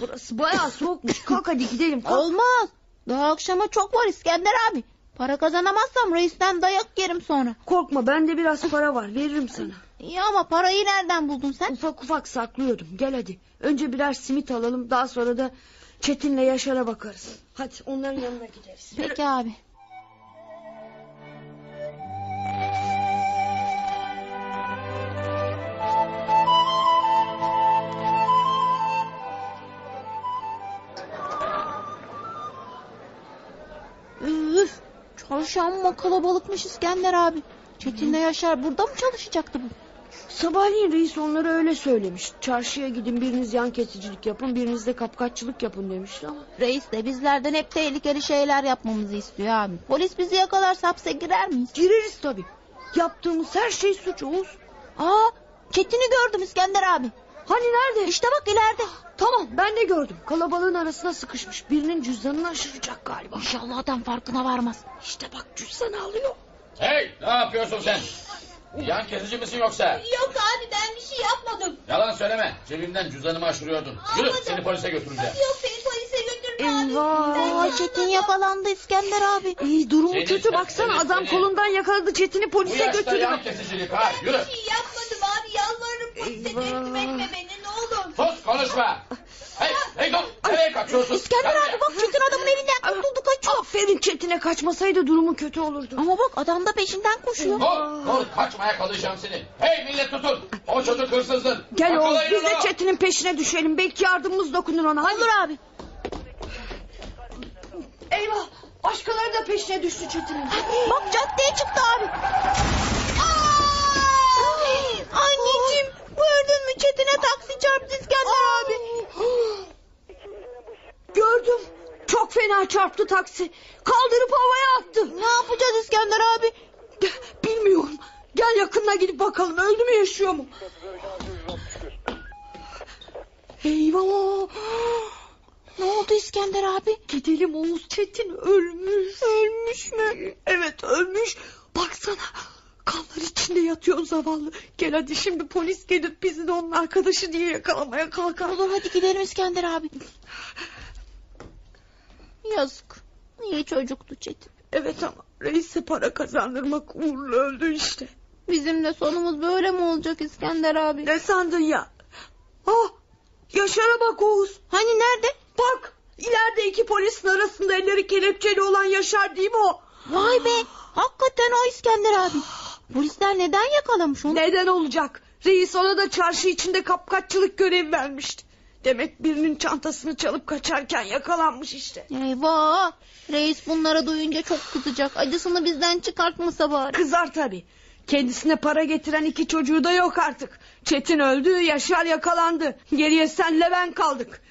Burası bayağı soğukmuş. Kalk hadi gidelim. Kalk. Olmaz. Daha akşama çok var İskender abi. Para kazanamazsam reisten dayak yerim sonra. Korkma bende biraz para var veririm sana. İyi ama parayı nereden buldun sen? Ufak ufak saklıyordum. Gel hadi. Önce birer simit alalım. Daha sonra da Çetin'le Yaşar'a bakarız. Hadi onların yanına gideriz. Peki abi. Üf, amma kalabalıkmış İskender abi. Çetin'le Yaşar burada mı çalışacaktı bu? Sabahleyin reis onlara öyle söylemiş. Çarşıya gidin biriniz yan kesicilik yapın biriniz de kapkaççılık yapın demişti ama. Reis de bizlerden hep tehlikeli şeyler yapmamızı istiyor abi. Polis bizi yakalarsa hapse girer miyiz? Gireriz tabii. Yaptığımız her şey suç Oğuz. Aa Çetin'i gördüm İskender abi. Hani nerede? İşte bak ileride. Tamam ben de gördüm. Kalabalığın arasına sıkışmış. Birinin cüzdanını aşıracak galiba. İnşallah adam farkına varmaz. İşte bak cüzdanı alıyor. Hey ne yapıyorsun sen? Yan kesici misin yoksa? Yok abi ben bir şey yapmadım. Yalan söyleme. Cebimden cüzdanımı aşırıyordun. Yürü seni polise götüreceğim. Yok beni polise götürme Eyvah. Aa, Çetin yakalandı İskender abi. İyi durumu Seni, kötü seni, baksana seni, adam seni. kolundan yakaladı Çetin'i Bu polise yaşta götürdü. yan kesicilik ha. Yürü. yapmadım abi yalvarırım polise teslim etme beni ne olur. Sus konuşma. Hey, hey dur. Nereye kaçıyorsun? İskender Gel abi bak Çetin adamın elinden kurtuldu kaçıyor. Aferin Çetin'e kaçmasaydı durumu kötü olurdu. Ama bak adam da peşinden koşuyor. Dur, dur kaçmaya kalacağım seni. Hey millet tutun. O çocuk hırsızdır. Gel Yakalayın biz de onu. Çetin'in peşine düşelim. Belki yardımımız dokunur ona. Hadi. Olur abi. Eyvah. Başkaları da peşine düştü Çetin'in. Bak caddeye çıktı abi. Anneciğim gördün mü Çetin'e taksi çarptı İskender abi. Gördüm. Çok fena çarptı taksi. Kaldırıp havaya attı. Ne yapacağız İskender abi? Bilmiyorum. Gel yakınına gidip bakalım. Öldü mü yaşıyor mu? Eyvah. Ne oldu İskender abi? Gidelim Oğuz Çetin ölmüş. Ölmüş mü? Evet ölmüş. Baksana kanlar içinde yatıyor zavallı. Gel hadi şimdi polis gelip bizi de onun arkadaşı diye yakalamaya kalkar. Olur hadi gidelim İskender abi. Yazık. Niye çocuktu Çetin? Evet ama reise para kazandırmak uğurlu öldü işte. Bizim de sonumuz böyle mi olacak İskender abi? Ne sandın ya? Ah Yaşar'a bak Oğuz. Hani nerede? Bak ileride iki polisin arasında elleri kelepçeli olan Yaşar değil mi o? Vay be. Hakikaten o İskender abi. Polisler neden yakalamış onu? Neden olacak? Reis ona da çarşı içinde kapkaççılık görevi vermişti. Demek birinin çantasını çalıp kaçarken yakalanmış işte. Eyvah. Reis bunları duyunca çok kızacak. Acısını bizden çıkartmasa bari. Kızar tabii. Kendisine para getiren iki çocuğu da yok artık. Çetin öldü, Yaşar yakalandı. Geriye senle ben kaldık.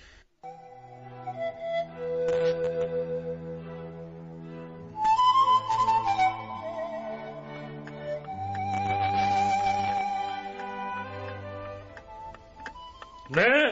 Ne?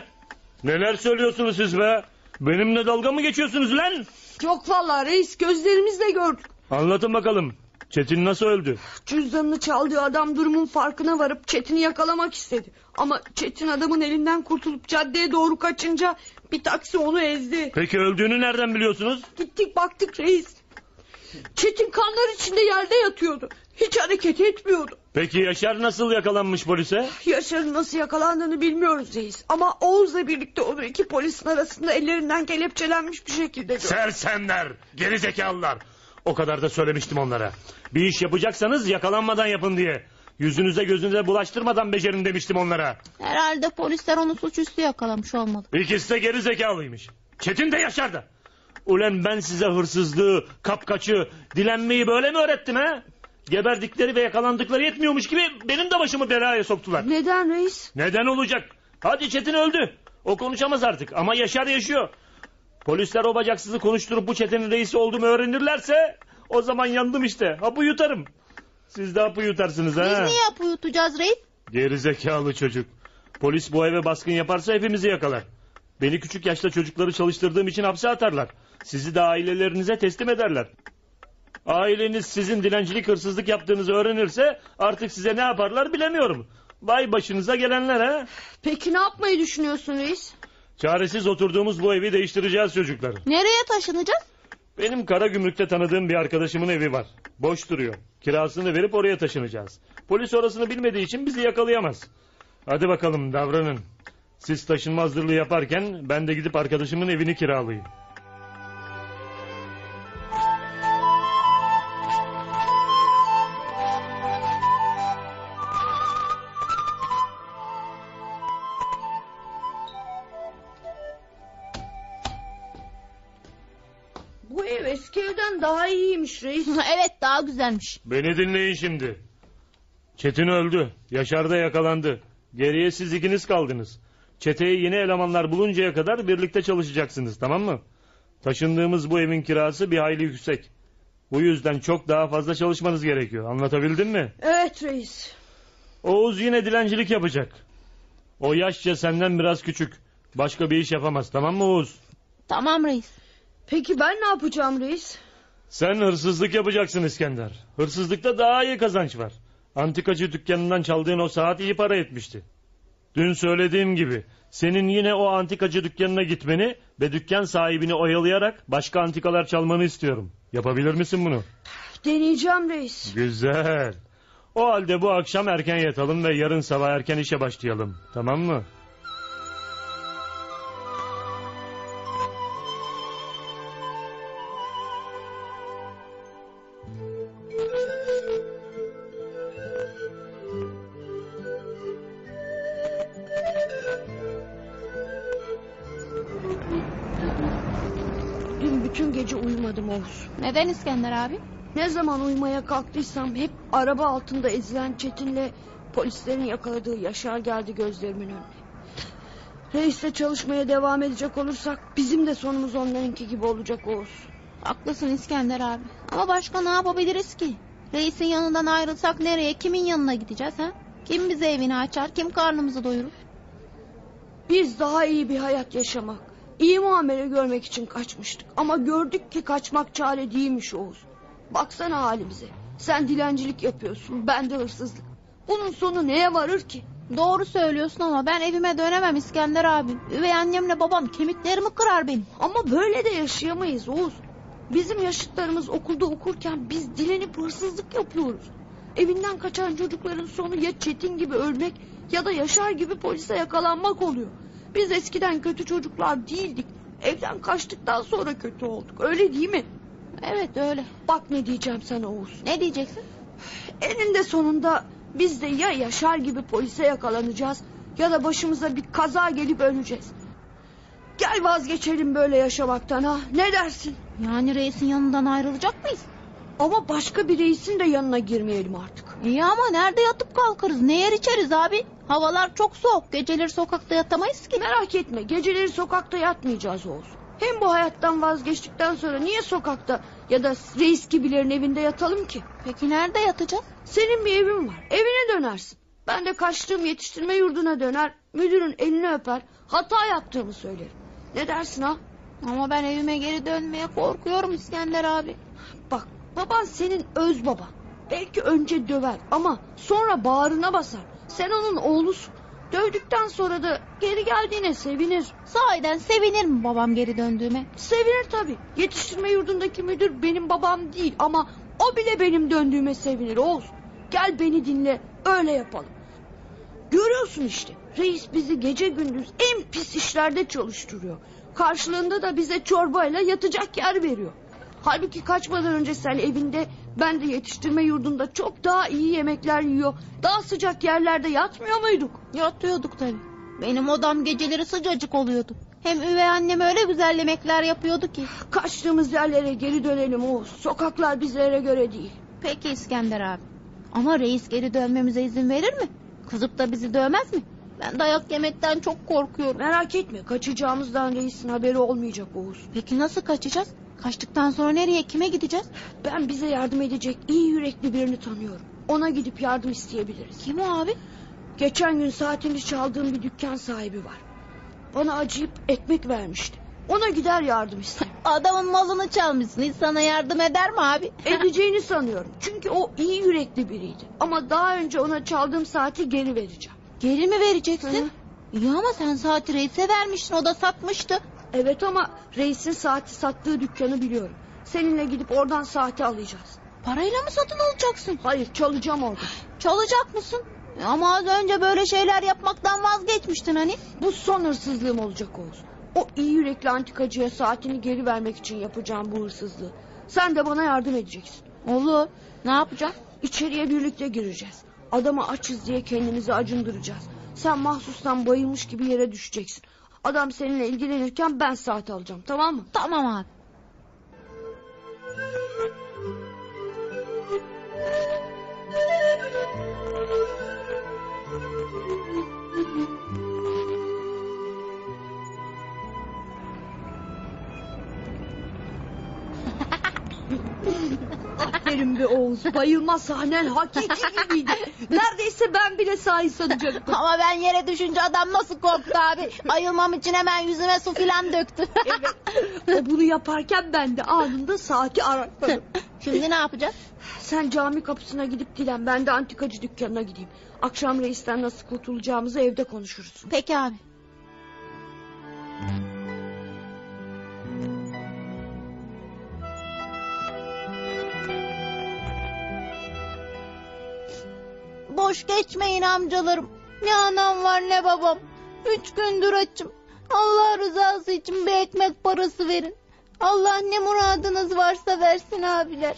Neler söylüyorsunuz siz be? Benimle dalga mı geçiyorsunuz lan? Yok vallahi reis gözlerimizle gördük. Anlatın bakalım. Çetin nasıl öldü? Cüzdanını çaldığı adam durumun farkına varıp Çetin'i yakalamak istedi. Ama Çetin adamın elinden kurtulup caddeye doğru kaçınca bir taksi onu ezdi. Peki öldüğünü nereden biliyorsunuz? Gittik baktık reis. Çetin kanlar içinde yerde yatıyordu. Hiç hareket etmiyordu. Peki Yaşar nasıl yakalanmış polise? Yaşar'ın nasıl yakalandığını bilmiyoruz reis. Ama Oğuz'la birlikte onu iki polisin arasında ellerinden kelepçelenmiş bir şekilde gördük. Sersemler, gerizekalılar. O kadar da söylemiştim onlara. Bir iş yapacaksanız yakalanmadan yapın diye. Yüzünüze gözünüze bulaştırmadan becerin demiştim onlara. Herhalde polisler onu suçüstü yakalamış olmalı. İkisi de geri zekalıymış. Çetin de Yaşar da. Ulan ben size hırsızlığı, kapkaçı, dilenmeyi böyle mi öğrettim ha? Geberdikleri ve yakalandıkları yetmiyormuş gibi benim de başımı belaya soktular. Neden reis? Neden olacak? Hadi Çetin öldü. O konuşamaz artık ama Yaşar yaşıyor. Polisler o bacaksızı konuşturup bu çetenin reisi olduğumu öğrenirlerse o zaman yandım işte. Hapı yutarım. Siz de hapı yutarsınız Biz ha. niye yapı yutacağız reis? Gerizekalı çocuk. Polis bu eve baskın yaparsa hepimizi yakalar. Beni küçük yaşta çocukları çalıştırdığım için hapse atarlar. Sizi de ailelerinize teslim ederler. Aileniz sizin dilencilik hırsızlık yaptığınızı öğrenirse artık size ne yaparlar bilemiyorum. Vay başınıza gelenler ha. Peki ne yapmayı düşünüyorsun reis? Çaresiz oturduğumuz bu evi değiştireceğiz çocuklar. Nereye taşınacağız? Benim kara gümrükte tanıdığım bir arkadaşımın evi var. Boş duruyor. Kirasını verip oraya taşınacağız. Polis orasını bilmediği için bizi yakalayamaz. Hadi bakalım davranın. Siz taşınma hazırlığı yaparken ben de gidip arkadaşımın evini kiralayayım. Bu ev eski evden daha iyiymiş reis. (laughs) evet daha güzelmiş. Beni dinleyin şimdi. Çetin öldü. Yaşar da yakalandı. Geriye siz ikiniz kaldınız. Çeteye yeni elemanlar buluncaya kadar birlikte çalışacaksınız tamam mı? Taşındığımız bu evin kirası bir hayli yüksek. Bu yüzden çok daha fazla çalışmanız gerekiyor. Anlatabildim mi? Evet reis. Oğuz yine dilencilik yapacak. O yaşça senden biraz küçük. Başka bir iş yapamaz tamam mı Oğuz? Tamam reis. Peki ben ne yapacağım reis? Sen hırsızlık yapacaksın İskender. Hırsızlıkta daha iyi kazanç var. Antikacı dükkanından çaldığın o saat iyi para etmişti. Dün söylediğim gibi senin yine o antikacı dükkanına gitmeni ve dükkan sahibini oyalayarak başka antikalar çalmanı istiyorum. Yapabilir misin bunu? Deneyeceğim reis. Güzel. O halde bu akşam erken yatalım ve yarın sabah erken işe başlayalım. Tamam mı? Dün bütün gece uyumadım Oğuz. Neden İskender abi? Ne zaman uyumaya kalktıysam hep araba altında ezilen Çetin'le polislerin yakaladığı Yaşar geldi gözlerimin önüne. Reisle çalışmaya devam edecek olursak bizim de sonumuz onlarınki gibi olacak Oğuz. Haklısın İskender abi. Ama başka ne yapabiliriz ki? Reisin yanından ayrılsak nereye, kimin yanına gideceğiz ha? Kim bize evini açar, kim karnımızı doyurur? Biz daha iyi bir hayat yaşamak, iyi muamele görmek için kaçmıştık. Ama gördük ki kaçmak çare değilmiş Oğuz. Baksana halimize. Sen dilencilik yapıyorsun, ben de hırsızlık. Bunun sonu neye varır ki? Doğru söylüyorsun ama ben evime dönemem İskender abi. Üvey annemle babam kemiklerimi kırar benim. Ama böyle de yaşayamayız Oğuz. Bizim yaşıtlarımız okulda okurken biz dilenip hırsızlık yapıyoruz. Evinden kaçan çocukların sonu ya Çetin gibi ölmek ya da Yaşar gibi polise yakalanmak oluyor. Biz eskiden kötü çocuklar değildik. Evden kaçtıktan sonra kötü olduk. Öyle değil mi? Evet öyle. Bak ne diyeceğim sana Oğuz. Ne diyeceksin? Eninde sonunda biz de ya Yaşar gibi polise yakalanacağız ya da başımıza bir kaza gelip öleceğiz. Gel vazgeçelim böyle yaşamaktan ha. Ne dersin? Yani reisin yanından ayrılacak mıyız? Ama başka bir reisin de yanına girmeyelim artık. İyi ama nerede yatıp kalkarız? Ne yer içeriz abi? Havalar çok soğuk. Geceleri sokakta yatamayız ki. Merak etme geceleri sokakta yatmayacağız Oğuz. Hem bu hayattan vazgeçtikten sonra niye sokakta ya da reis gibilerin evinde yatalım ki? Peki nerede yatacağız? Senin bir evin var. Evine dönersin. Ben de kaçtığım yetiştirme yurduna döner. Müdürün elini öper. Hata yaptığımı söylerim. Ne dersin ha? Ama ben evime geri dönmeye korkuyorum İskender abi. Bak baban senin öz baban. Belki önce döver ama sonra bağrına basar. Sen onun oğlusun. Dövdükten sonra da geri geldiğine sevinir. Sahiden sevinir mi babam geri döndüğüme? Sevinir tabii. Yetiştirme yurdundaki müdür benim babam değil ama o bile benim döndüğüme sevinir Oğuz. Gel beni dinle öyle yapalım. Görüyorsun işte reis bizi gece gündüz en pis işlerde çalıştırıyor. Karşılığında da bize çorbayla yatacak yer veriyor. Halbuki kaçmadan önce sen evinde ben de yetiştirme yurdunda çok daha iyi yemekler yiyor. Daha sıcak yerlerde yatmıyor muyduk? Yatıyorduk tabii. Benim odam geceleri sıcacık oluyordu. Hem üvey annem öyle güzel yemekler yapıyordu ki. Kaçtığımız yerlere geri dönelim Oğuz. Sokaklar bizlere göre değil. Peki İskender abi. Ama reis geri dönmemize izin verir mi? Kızıp da bizi dövmez mi? Ben dayak yemekten çok korkuyorum. Merak etme kaçacağımızdan reisin haberi olmayacak Oğuz. Peki nasıl kaçacağız? Kaçtıktan sonra nereye kime gideceğiz? Ben bize yardım edecek iyi yürekli birini tanıyorum. Ona gidip yardım isteyebiliriz. Kim o abi? Geçen gün saatini çaldığım bir dükkan sahibi var. Bana acıyıp ekmek vermişti. Ona gider yardım isterim. (laughs) Adamın malını çalmışsın. Hiç sana yardım eder mi abi? (laughs) Edeceğini sanıyorum. Çünkü o iyi yürekli biriydi. Ama daha önce ona çaldığım saati geri vereceğim. Geri mi vereceksin? Hı. İyi ama sen saati reise vermiştin. O da satmıştı. Evet ama reisin saati sattığı dükkanı biliyorum. Seninle gidip oradan saati alacağız. Parayla mı satın alacaksın? Hayır çalacağım orada. Çalacak mısın? Ama az önce böyle şeyler yapmaktan vazgeçmiştin hani. Bu son hırsızlığım olacak Oğuz. O iyi yürekli antikacıya saatini geri vermek için yapacağım bu hırsızlığı. Sen de bana yardım edeceksin. Olur. Ne yapacağım? İçeriye birlikte gireceğiz. Adamı açız diye kendimizi acındıracağız. Sen mahsustan bayılmış gibi yere düşeceksin. Adam seninle ilgilenirken ben saat alacağım tamam mı? Tamam abi. Be Oğuz. Bayılma sahnen hakiki gibiydi. Neredeyse ben bile sahi sanacaktım. Ama ben yere düşünce adam nasıl korktu abi. Ayılmam için hemen yüzüme su filan döktü. Evet. O bunu yaparken ben de anında saati arakladım. Şimdi ne yapacağız? Sen cami kapısına gidip dilen ben de antikacı dükkanına gideyim. Akşam reisten nasıl kurtulacağımızı evde konuşuruz. Peki abi. Boş geçmeyin amcalarım. Ne anam var ne babam. Üç gündür açım. Allah rızası için bir ekmek parası verin. Allah ne muradınız varsa versin abiler.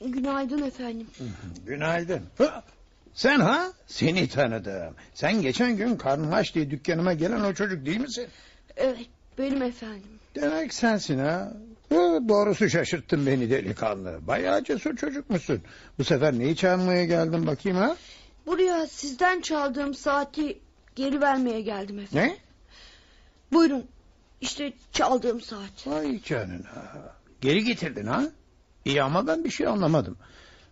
Günaydın efendim. Günaydın. Hı, Sen ha? Seni tanıdım. Sen geçen gün karnım aç diye dükkanıma gelen o çocuk değil misin? Evet benim efendim. Demek sensin ha. Hı, doğrusu şaşırttın beni delikanlı. Bayağı cesur çocukmuşsun. Bu sefer neyi çalmaya geldin bakayım ha? Buraya sizden çaldığım saati geri vermeye geldim efendim. Ne? Buyurun. İşte çaldığım saat. Vay canına. Geri getirdin ha? İyi ama ben bir şey anlamadım.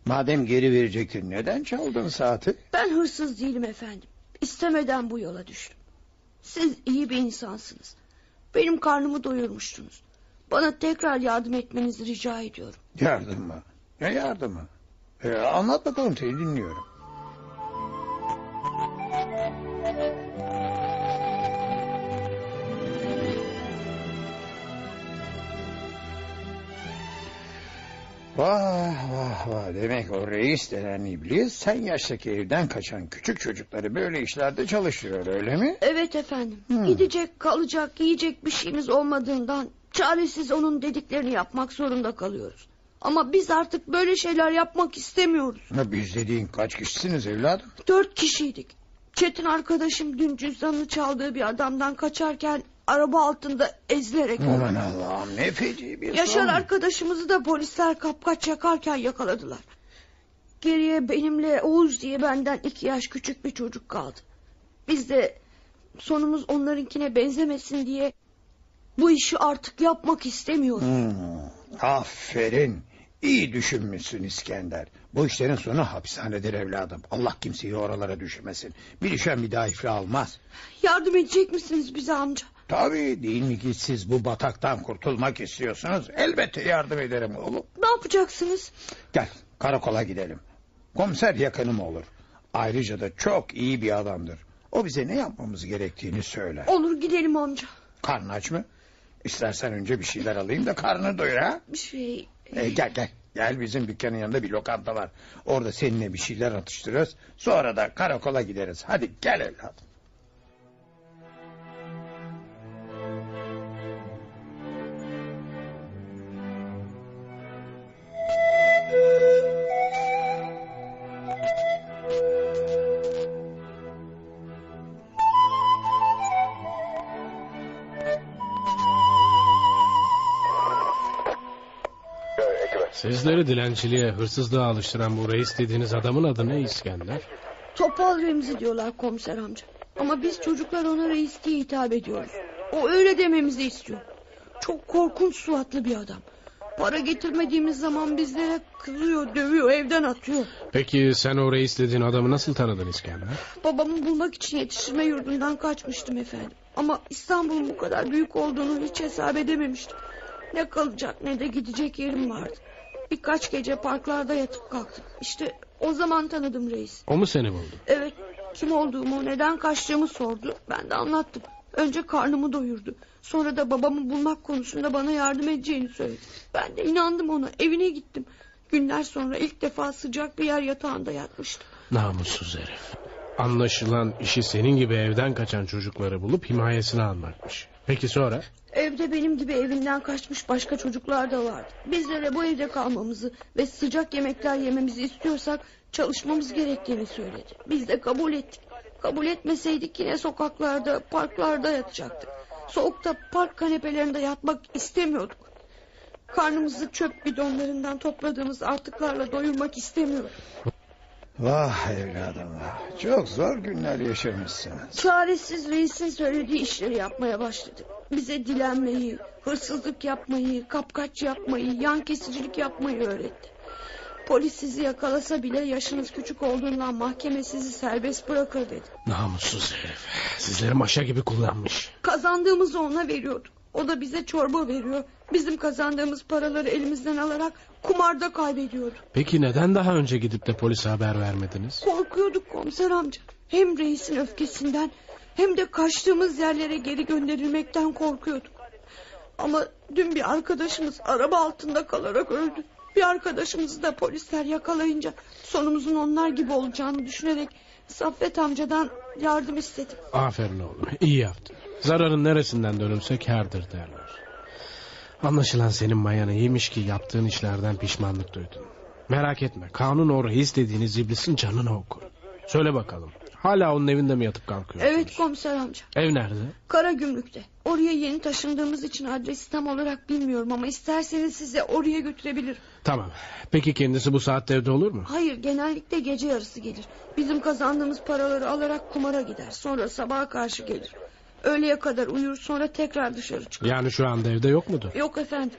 Madem geri verecektin neden çaldın saati? Ben hırsız değilim efendim. İstemeden bu yola düştüm. Siz iyi bir insansınız. Benim karnımı doyurmuştunuz. Bana tekrar yardım etmenizi rica ediyorum. Yardım mı? Ne yardımı? Ee, anlat bakalım seni dinliyorum. Vah vah vah demek o reis denen iblis sen yaştaki evden kaçan küçük çocukları böyle işlerde çalıştırıyor öyle mi? Evet efendim. Hmm. Gidecek, kalacak, yiyecek bir şeyimiz olmadığından çaresiz onun dediklerini yapmak zorunda kalıyoruz. Ama biz artık böyle şeyler yapmak istemiyoruz. Ha, Biz dediğin kaç kişisiniz evladım? Dört kişiydik. Çetin arkadaşım dün cüzdanını çaldığı bir adamdan kaçarken araba altında ezilerek öldü. Aman Allah'ım ne feci bir Yaşar son. arkadaşımızı da polisler kapkaç yakarken yakaladılar. Geriye benimle Oğuz diye benden iki yaş küçük bir çocuk kaldı. Biz de sonumuz onlarınkine benzemesin diye bu işi artık yapmak istemiyoruz. Hmm, aferin. İyi düşünmüşsün İskender. Bu işlerin sonu hapishanedir evladım. Allah kimseyi oralara düşürmesin. Bir düşen bir daha iflah almaz. Yardım edecek misiniz bize amca? Tabii değil mi ki siz bu bataktan kurtulmak istiyorsunuz? Elbette yardım ederim oğlum. Ne yapacaksınız? Gel karakola gidelim. Komiser yakınım olur. Ayrıca da çok iyi bir adamdır. O bize ne yapmamız gerektiğini söyler. Olur gidelim amca. Karnın aç mı? İstersen önce bir şeyler alayım da karnını doyur ha. Bir şey... E, gel gel. Gel bizim dükkanın yanında bir lokanta var. Orada seninle bir şeyler atıştırırız. Sonra da karakola gideriz. Hadi gel evladım. Sizleri dilenciliğe, hırsızlığa alıştıran bu reis dediğiniz adamın adı ne İskender? Topal Remzi diyorlar komiser amca. Ama biz çocuklar ona reis diye hitap ediyoruz. O öyle dememizi istiyor. Çok korkunç suratlı bir adam. Para getirmediğimiz zaman bizlere kızıyor, dövüyor, evden atıyor. Peki sen o reis dediğin adamı nasıl tanıdın İskender? Babamı bulmak için yetiştirme yurdundan kaçmıştım efendim. Ama İstanbul'un bu kadar büyük olduğunu hiç hesap edememiştim. Ne kalacak ne de gidecek yerim vardı. Birkaç gece parklarda yatıp kalktım. İşte o zaman tanıdım reis. O mu seni buldu? Evet kim olduğumu neden kaçtığımı sordu. Ben de anlattım. Önce karnımı doyurdu. Sonra da babamı bulmak konusunda bana yardım edeceğini söyledi. Ben de inandım ona evine gittim. Günler sonra ilk defa sıcak bir yer yatağında yatmıştım. Namussuz herif. Anlaşılan işi senin gibi evden kaçan çocukları bulup himayesine almakmış. Peki sonra? Evde benim gibi evinden kaçmış başka çocuklar da vardı. Bizlere bu evde kalmamızı ve sıcak yemekler yememizi istiyorsak çalışmamız gerektiğini söyledi. Biz de kabul ettik. Kabul etmeseydik yine sokaklarda, parklarda yatacaktık. Soğukta park kanepelerinde yatmak istemiyorduk. Karnımızı çöp bidonlarından topladığımız artıklarla doyurmak istemiyorum. Vah evladım vah. Çok zor günler yaşamışsınız. Çaresiz reisin söylediği işleri yapmaya başladık. Bize dilenmeyi, hırsızlık yapmayı, kapkaç yapmayı, yan kesicilik yapmayı öğretti. Polis sizi yakalasa bile yaşınız küçük olduğundan mahkeme sizi serbest bırakır dedi. Namussuz herif. Sizleri maşa gibi kullanmış. Kazandığımızı ona veriyorduk. O da bize çorba veriyor. Bizim kazandığımız paraları elimizden alarak kumarda kaybediyordu. Peki neden daha önce gidip de polise haber vermediniz? Korkuyorduk komiser amca. Hem reisin öfkesinden hem de kaçtığımız yerlere geri gönderilmekten korkuyorduk. Ama dün bir arkadaşımız araba altında kalarak öldü. Bir arkadaşımızı da polisler yakalayınca sonumuzun onlar gibi olacağını düşünerek Saffet amcadan yardım istedim. Aferin oğlum. iyi yaptın. Zararın neresinden dönülse kârdır derler. Anlaşılan senin mayanı iyiymiş ki yaptığın işlerden pişmanlık duydun. Merak etme. Kanun o reis dediğiniz iblisin canını okur. Söyle bakalım. Hala onun evinde mi yatıp kalkıyorsunuz? Evet komiser amca. Ev nerede? Kara gümrükte. Oraya yeni taşındığımız için adresi tam olarak bilmiyorum ama isterseniz size oraya götürebilirim. Tamam. Peki kendisi bu saatte evde olur mu? Hayır genellikle gece yarısı gelir. Bizim kazandığımız paraları alarak kumara gider. Sonra sabaha karşı gelir. Öğleye kadar uyur sonra tekrar dışarı çıkar. Yani şu anda evde yok mudur? Yok efendim.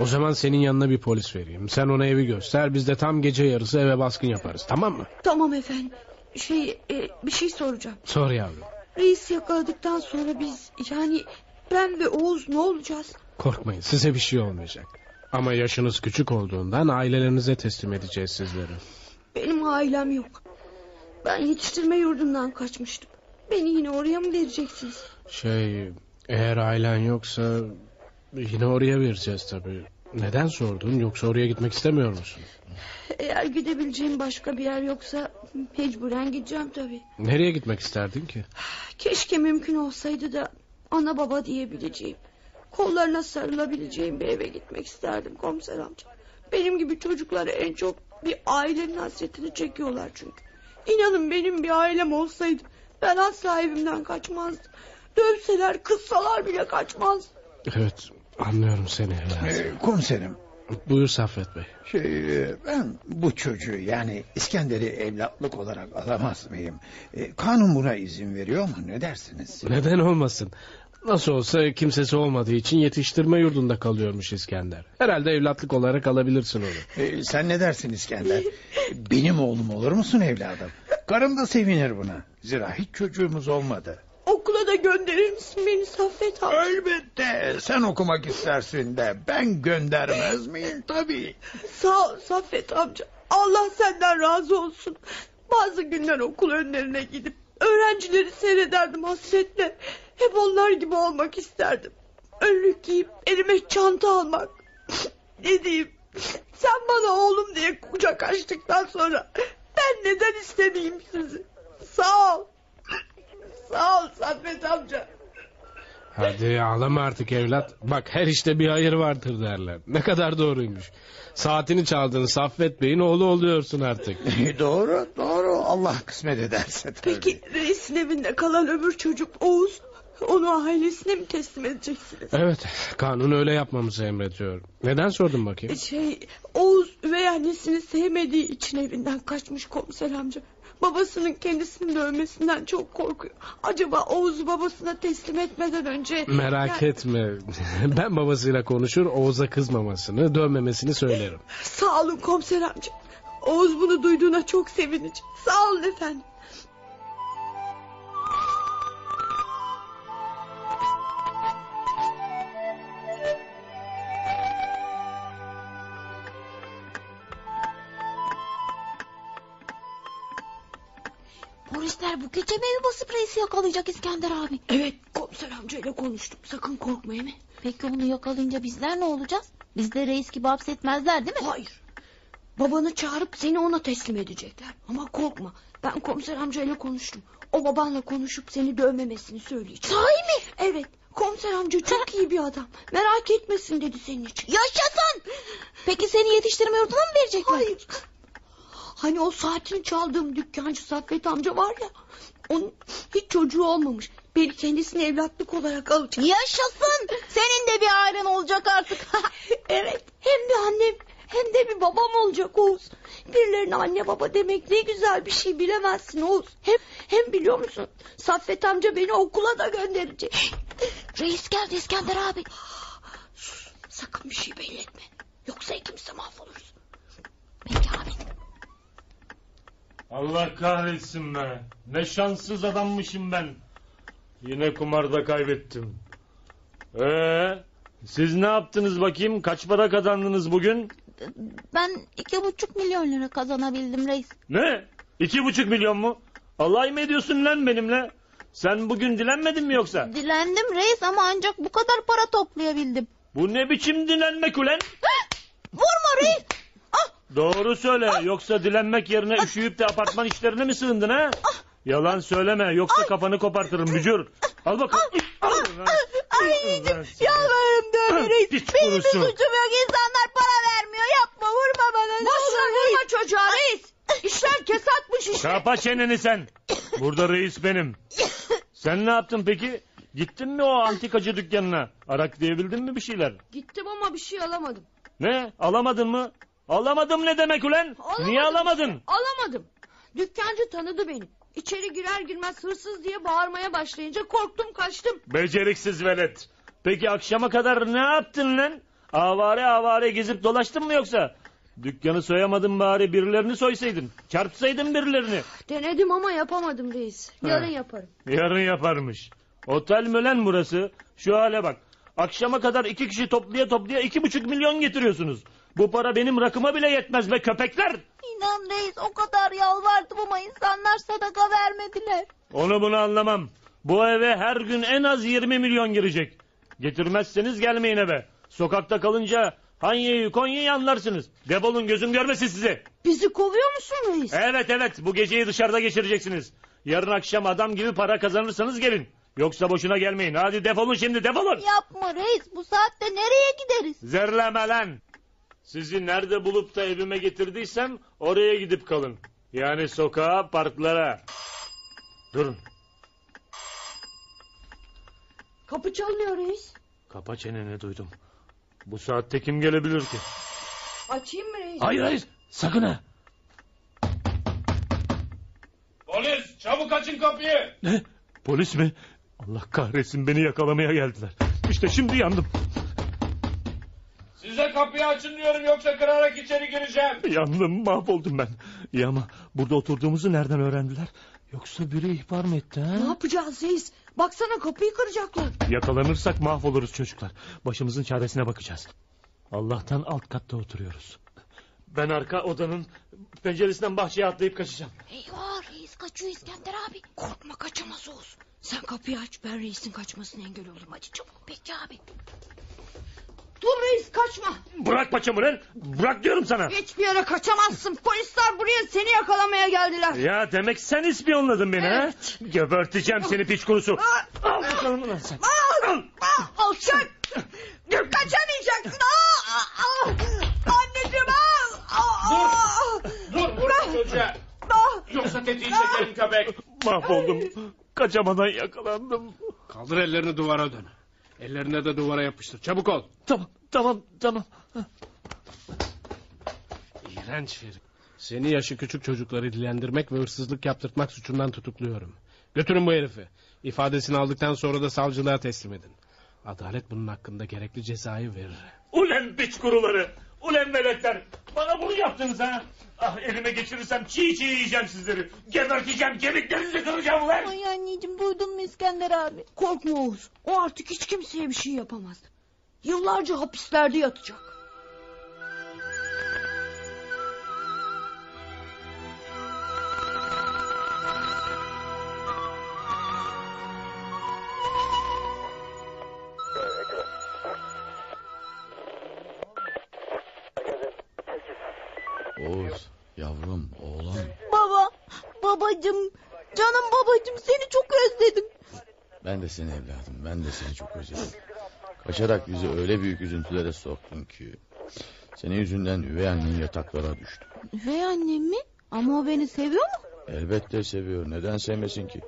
O zaman senin yanına bir polis vereyim. Sen ona evi göster. Biz de tam gece yarısı eve baskın yaparız. Tamam mı? Tamam efendim. Şey e, bir şey soracağım. Sor yavrum. Reis yakaladıktan sonra biz yani ben ve Oğuz ne olacağız? Korkmayın size bir şey olmayacak. Ama yaşınız küçük olduğundan ailelerinize teslim edeceğiz sizleri. Benim ailem yok. Ben yetiştirme yurdundan kaçmıştım. Beni yine oraya mı vereceksiniz? Şey eğer ailen yoksa yine oraya vereceğiz tabii. Neden sordun yoksa oraya gitmek istemiyor musun? Eğer gidebileceğim başka bir yer yoksa mecburen gideceğim tabii. Nereye gitmek isterdin ki? Keşke mümkün olsaydı da ana baba diyebileceğim. Kollarına sarılabileceğim bir eve gitmek isterdim komiser amca. Benim gibi çocuklar en çok bir ailenin hasretini çekiyorlar çünkü. İnanın benim bir ailem olsaydı ben asla evimden kaçmazdım. Dövseler kıssalar bile kaçmazdım. Evet anlıyorum seni evlat. Ee, komiserim Buyur Saffet Bey. şey e, ben bu çocuğu yani İskender'i evlatlık olarak alamaz mıyım? E, kanun buna izin veriyor mu ne dersiniz? Neden olmasın? Nasıl olsa kimsesi olmadığı için yetiştirme yurdunda kalıyormuş İskender. Herhalde evlatlık olarak alabilirsin onu. E, sen ne dersin İskender? Benim oğlum olur musun evladım? Karım da sevinir buna. Zira hiç çocuğumuz olmadı. Okula da gönderir misin beni Saffet amca? Elbette sen okumak istersin de ben göndermez miyim tabii. Sağ ol Saffet amca. Allah senden razı olsun. Bazı günler okul önlerine gidip öğrencileri seyrederdim hasretle. Hep onlar gibi olmak isterdim. Önlük giyip elime çanta almak. ne diyeyim? Sen bana oğlum diye kucak açtıktan sonra ben neden istemeyeyim sizi? Sağ ol. Sağ ol Saffet amca. Hadi ağlama artık evlat. Bak her işte bir hayır vardır derler. Ne kadar doğruymuş. Saatini çaldığın Saffet Bey'in oğlu oluyorsun artık. (laughs) doğru doğru Allah kısmet ederse tabii. Peki reisin evinde kalan öbür çocuk Oğuz onu ailesine mi teslim edeceksiniz? Evet kanun öyle yapmamızı emrediyor. Neden sordun bakayım? Şey Oğuz üvey annesini sevmediği için evinden kaçmış komiser amca. Babasının kendisini dövmesinden çok korkuyor. Acaba Oğuz'u babasına teslim etmeden önce... Merak Yani- etme. (laughs) Ben babasıyla konuşur Oğuz'a kızmamasını, dövmemesini söylerim. Sağ olun komiser amca. Oğuz bunu duyduğuna çok sevinecek. Sağ olun efendim. Polisler bu gece mi evi basıp reisi yakalayacak İskender abi? Evet komiser amcayla konuştum. Sakın korkma mi? Peki onu yakalayınca bizler ne olacağız? Biz de reis gibi hapsetmezler değil mi? Hayır. Babanı çağırıp seni ona teslim edecekler. Ama korkma. Ben komiser amcayla konuştum. O babanla konuşup seni dövmemesini söyleyecek. Sahi mi? Evet. Komiser amca çok iyi bir adam. Merak etmesin dedi senin için. Yaşasın! Peki seni yetiştirme yurduna mı verecekler? Hayır. Hani o saatini çaldığım dükkancı Saffet amca var ya. Onun hiç çocuğu olmamış. Beni kendisine evlatlık olarak alacak. Yaşasın. Senin de bir ailen olacak artık. (laughs) Evet hem bir annem hem de bir babam olacak Oğuz. Birilerine anne baba demek ne güzel bir şey bilemezsin Oğuz. Hem, hem biliyor musun Saffet amca beni okula da gönderecek. Reis geldi İskender abi. Sus sakın bir şey belli etme. Yoksa ikimiz de mahvoluruz. Peki abi. Allah kahretsin be. Ne şanssız adammışım ben. Yine kumarda kaybettim. Ee, siz ne yaptınız bakayım? Kaç para kazandınız bugün? Ben iki buçuk milyon lira kazanabildim reis. Ne? İki buçuk milyon mu? Alay mı ediyorsun lan benimle? Sen bugün dilenmedin mi yoksa? Dilendim reis ama ancak bu kadar para toplayabildim. Bu ne biçim dilenmek ulan? Vurma reis. Doğru söyle yoksa dilenmek yerine üşüyüp de apartman işlerine mi sığındın ha? Yalan söyleme yoksa kafanı kopartırım bücür. Al bakalım. Ben seni- yalvarırım dövme reis. Piç Benim bir suçum yok insanlar para vermiyor. Yapma vurma bana. ne Boş ver olur reis. vurma çocuğa reis. İşler kesatmış işte. Kapa çeneni sen. Burada reis benim. Sen ne yaptın peki? Gittin mi o antikacı dükkanına? Arak diyebildin mi bir şeyler? Gittim ama bir şey alamadım. Ne? Alamadın mı? Alamadım ne demek ulan? Alamadım Niye alamadın? işte, Alamadım. Dükkancı tanıdı beni. İçeri girer girmez hırsız diye bağırmaya başlayınca korktum kaçtım. Beceriksiz velet. Peki akşama kadar ne yaptın lan? Avare avare gezip dolaştın mı yoksa? Dükkanı soyamadın bari birilerini soysaydın. Çarpsaydın birilerini. Denedim ama yapamadım reis. Yarın Ha. yaparım. Yarın yaparmış. Otel mi lan burası? Şu hale bak. Akşama kadar iki kişi toplaya toplaya iki buçuk milyon getiriyorsunuz. Bu para benim rakıma bile yetmez be köpekler. İnan reis o kadar yalvardım ama insanlar sadaka vermediler. Onu bunu anlamam. Bu eve her gün en az 20 milyon girecek. Getirmezseniz gelmeyin eve. Sokakta kalınca Hanya'yı Konya'yı anlarsınız. Defolun gözüm görmesin sizi. Bizi kovuyor musun reis? Evet evet bu geceyi dışarıda geçireceksiniz. Yarın akşam adam gibi para kazanırsanız gelin. Yoksa boşuna gelmeyin. Hadi defolun şimdi defolun. Yapma reis bu saatte nereye gideriz? Zerleme lan. Sizi nerede bulup da evime getirdiysem oraya gidip kalın. Yani sokağa, parklara. Durun. Kapı çalınıyor reis. Kapa çeneni duydum. Bu saatte kim gelebilir ki? Açayım mı reis? Hayır hayır sakın ha. Polis çabuk açın kapıyı. Ne? Polis mi? Allah kahretsin beni yakalamaya geldiler. İşte şimdi yandım. Size kapıyı açın diyorum yoksa kırarak içeri gireceğim. Yandım mahvoldum ben. İyi ama burada oturduğumuzu nereden öğrendiler? Yoksa biri ihbar mı etti ha? Ne yapacağız reis? Baksana kapıyı kıracaklar. Yakalanırsak mahvoluruz çocuklar. Başımızın çaresine bakacağız. Allah'tan alt katta oturuyoruz. Ben arka odanın penceresinden bahçeye atlayıp kaçacağım. Eyvah reis kaçıyor İskender abi. Korkma kaçamaz Oğuz. Sen kapıyı aç ben reisin kaçmasına engel olurum. Hadi çabuk. Peki abi. Dur reis kaçma. Bırak paçamı lan. Bırak diyorum sana. Hiçbir yere kaçamazsın. Polisler buraya seni yakalamaya geldiler. Ya demek sen ispiyonladın beni ha? Geberteceğim seni piç kurusu. Al bakalım lan sen. Al. Alçak. Dur kaçamayacaksın. Aa, aa, Anneciğim al. Aa, Dur vur çocuğa. aa. Yoksa tetiği çekerim köpek. Mahvoldum. Kaçamadan yakalandım. Kaldır ellerini duvara dön. Ellerine de duvara yapıştır. Çabuk ol. Tamam tamam tamam. İğrenç herif. Seni yaşı küçük çocukları dilendirmek ve hırsızlık yaptırtmak suçundan tutukluyorum. Götürün bu herifi. İfadesini aldıktan sonra da savcılığa teslim edin. Adalet bunun hakkında gerekli cezayı verir. Ulen piç kuruları. Ulen veletler. Bana bunu yaptınız ha. Ah elime geçirirsem çiğ çiğ yiyeceğim sizleri. Geberteceğim kemiklerinizi kıracağım ulan. Ay anneciğim duydun mu İskender abi? Korkma Oğuz. O artık hiç kimseye bir şey yapamaz. Yıllarca hapislerde yatacak. Babacım seni çok özledim. Ben de seni evladım, ben de seni çok özledim. Kaçarak bizi öyle büyük üzüntülere soktun ki... Senin yüzünden üvey annen yataklara düştü. Üvey annem mi? Ama o beni seviyor mu? Elbette seviyor, neden sevmesin ki?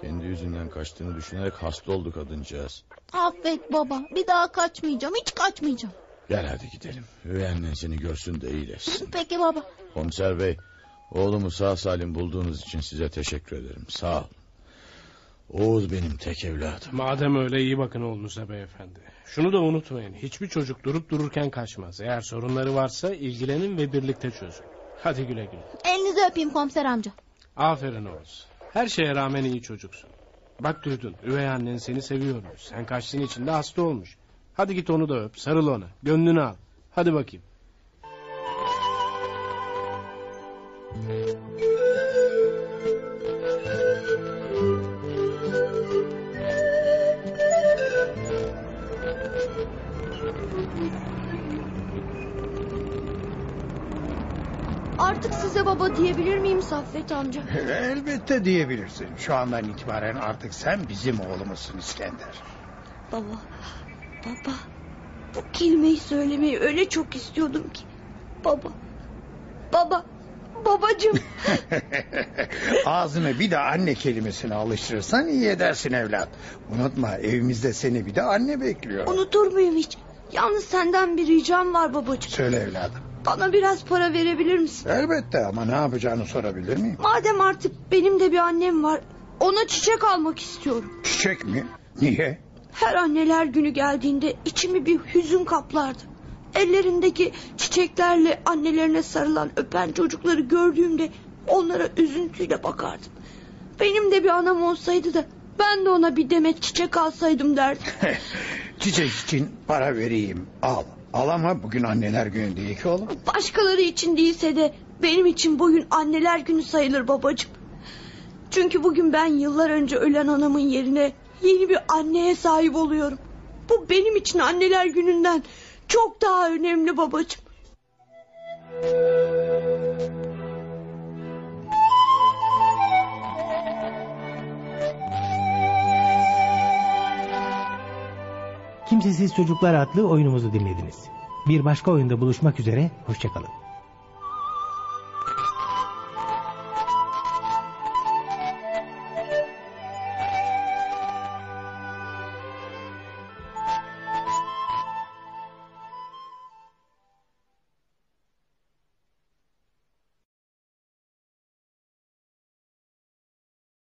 Kendi yüzünden kaçtığını düşünerek hasta oldu kadıncağız. Affet baba. Bir daha kaçmayacağım. Hiç kaçmayacağım. Gel hadi gidelim. Üvey annen seni görsün de iyileşsin. Peki baba. Komiser bey, oğlumu sağ salim bulduğunuz için size teşekkür ederim. Sağ ol. Oğuz benim tek evladım. Madem öyle iyi bakın oğlunuza beyefendi. Şunu da unutmayın. Hiçbir çocuk durup dururken kaçmaz. Eğer sorunları varsa ilgilenin ve birlikte çözün. Hadi güle güle. Elinizi öpeyim komiser amca. Aferin Oğuz. Her şeye rağmen iyi çocuksun. Bak duydun. Üvey annen seni seviyormuş. Sen kaçtığın için de hasta olmuş. Hadi git onu da öp. Sarıl ona. Gönlünü al. Hadi bakayım. Artık size baba diyebilir miyim Saffet amca? (laughs) Elbette diyebilirsin. Şu andan itibaren artık sen bizim oğlumuzsun İskender. Baba, baba. Bu kelimeyi söylemeyi öyle çok istiyordum ki. Baba, baba, babacığım. (laughs) Ağzını bir de anne kelimesine alıştırırsan iyi edersin evlat. Unutma evimizde seni bir de anne bekliyor. Unutur muyum hiç? Yalnız senden bir ricam var babacığım. Söyle evladım. Bana biraz para verebilir misin? Elbette ama ne yapacağını sorabilir miyim? Madem artık benim de bir annem var. Ona çiçek almak istiyorum. Çiçek mi? Niye? Her anneler günü geldiğinde içimi bir hüzün kaplardı. Ellerindeki çiçeklerle annelerine sarılan öpen çocukları gördüğümde onlara üzüntüyle bakardım. Benim de bir anam olsaydı da ben de ona bir demet çiçek alsaydım derdim. (laughs) Çiçek için para vereyim. Al. Al ama bugün anneler günü değil ki oğlum. Başkaları için değilse de benim için bugün anneler günü sayılır babacığım. Çünkü bugün ben yıllar önce ölen anamın yerine yeni bir anneye sahip oluyorum. Bu benim için anneler gününden çok daha önemli babacığım. Kimsesiz Çocuklar adlı oyunumuzu dinlediniz. Bir başka oyunda buluşmak üzere, hoşçakalın.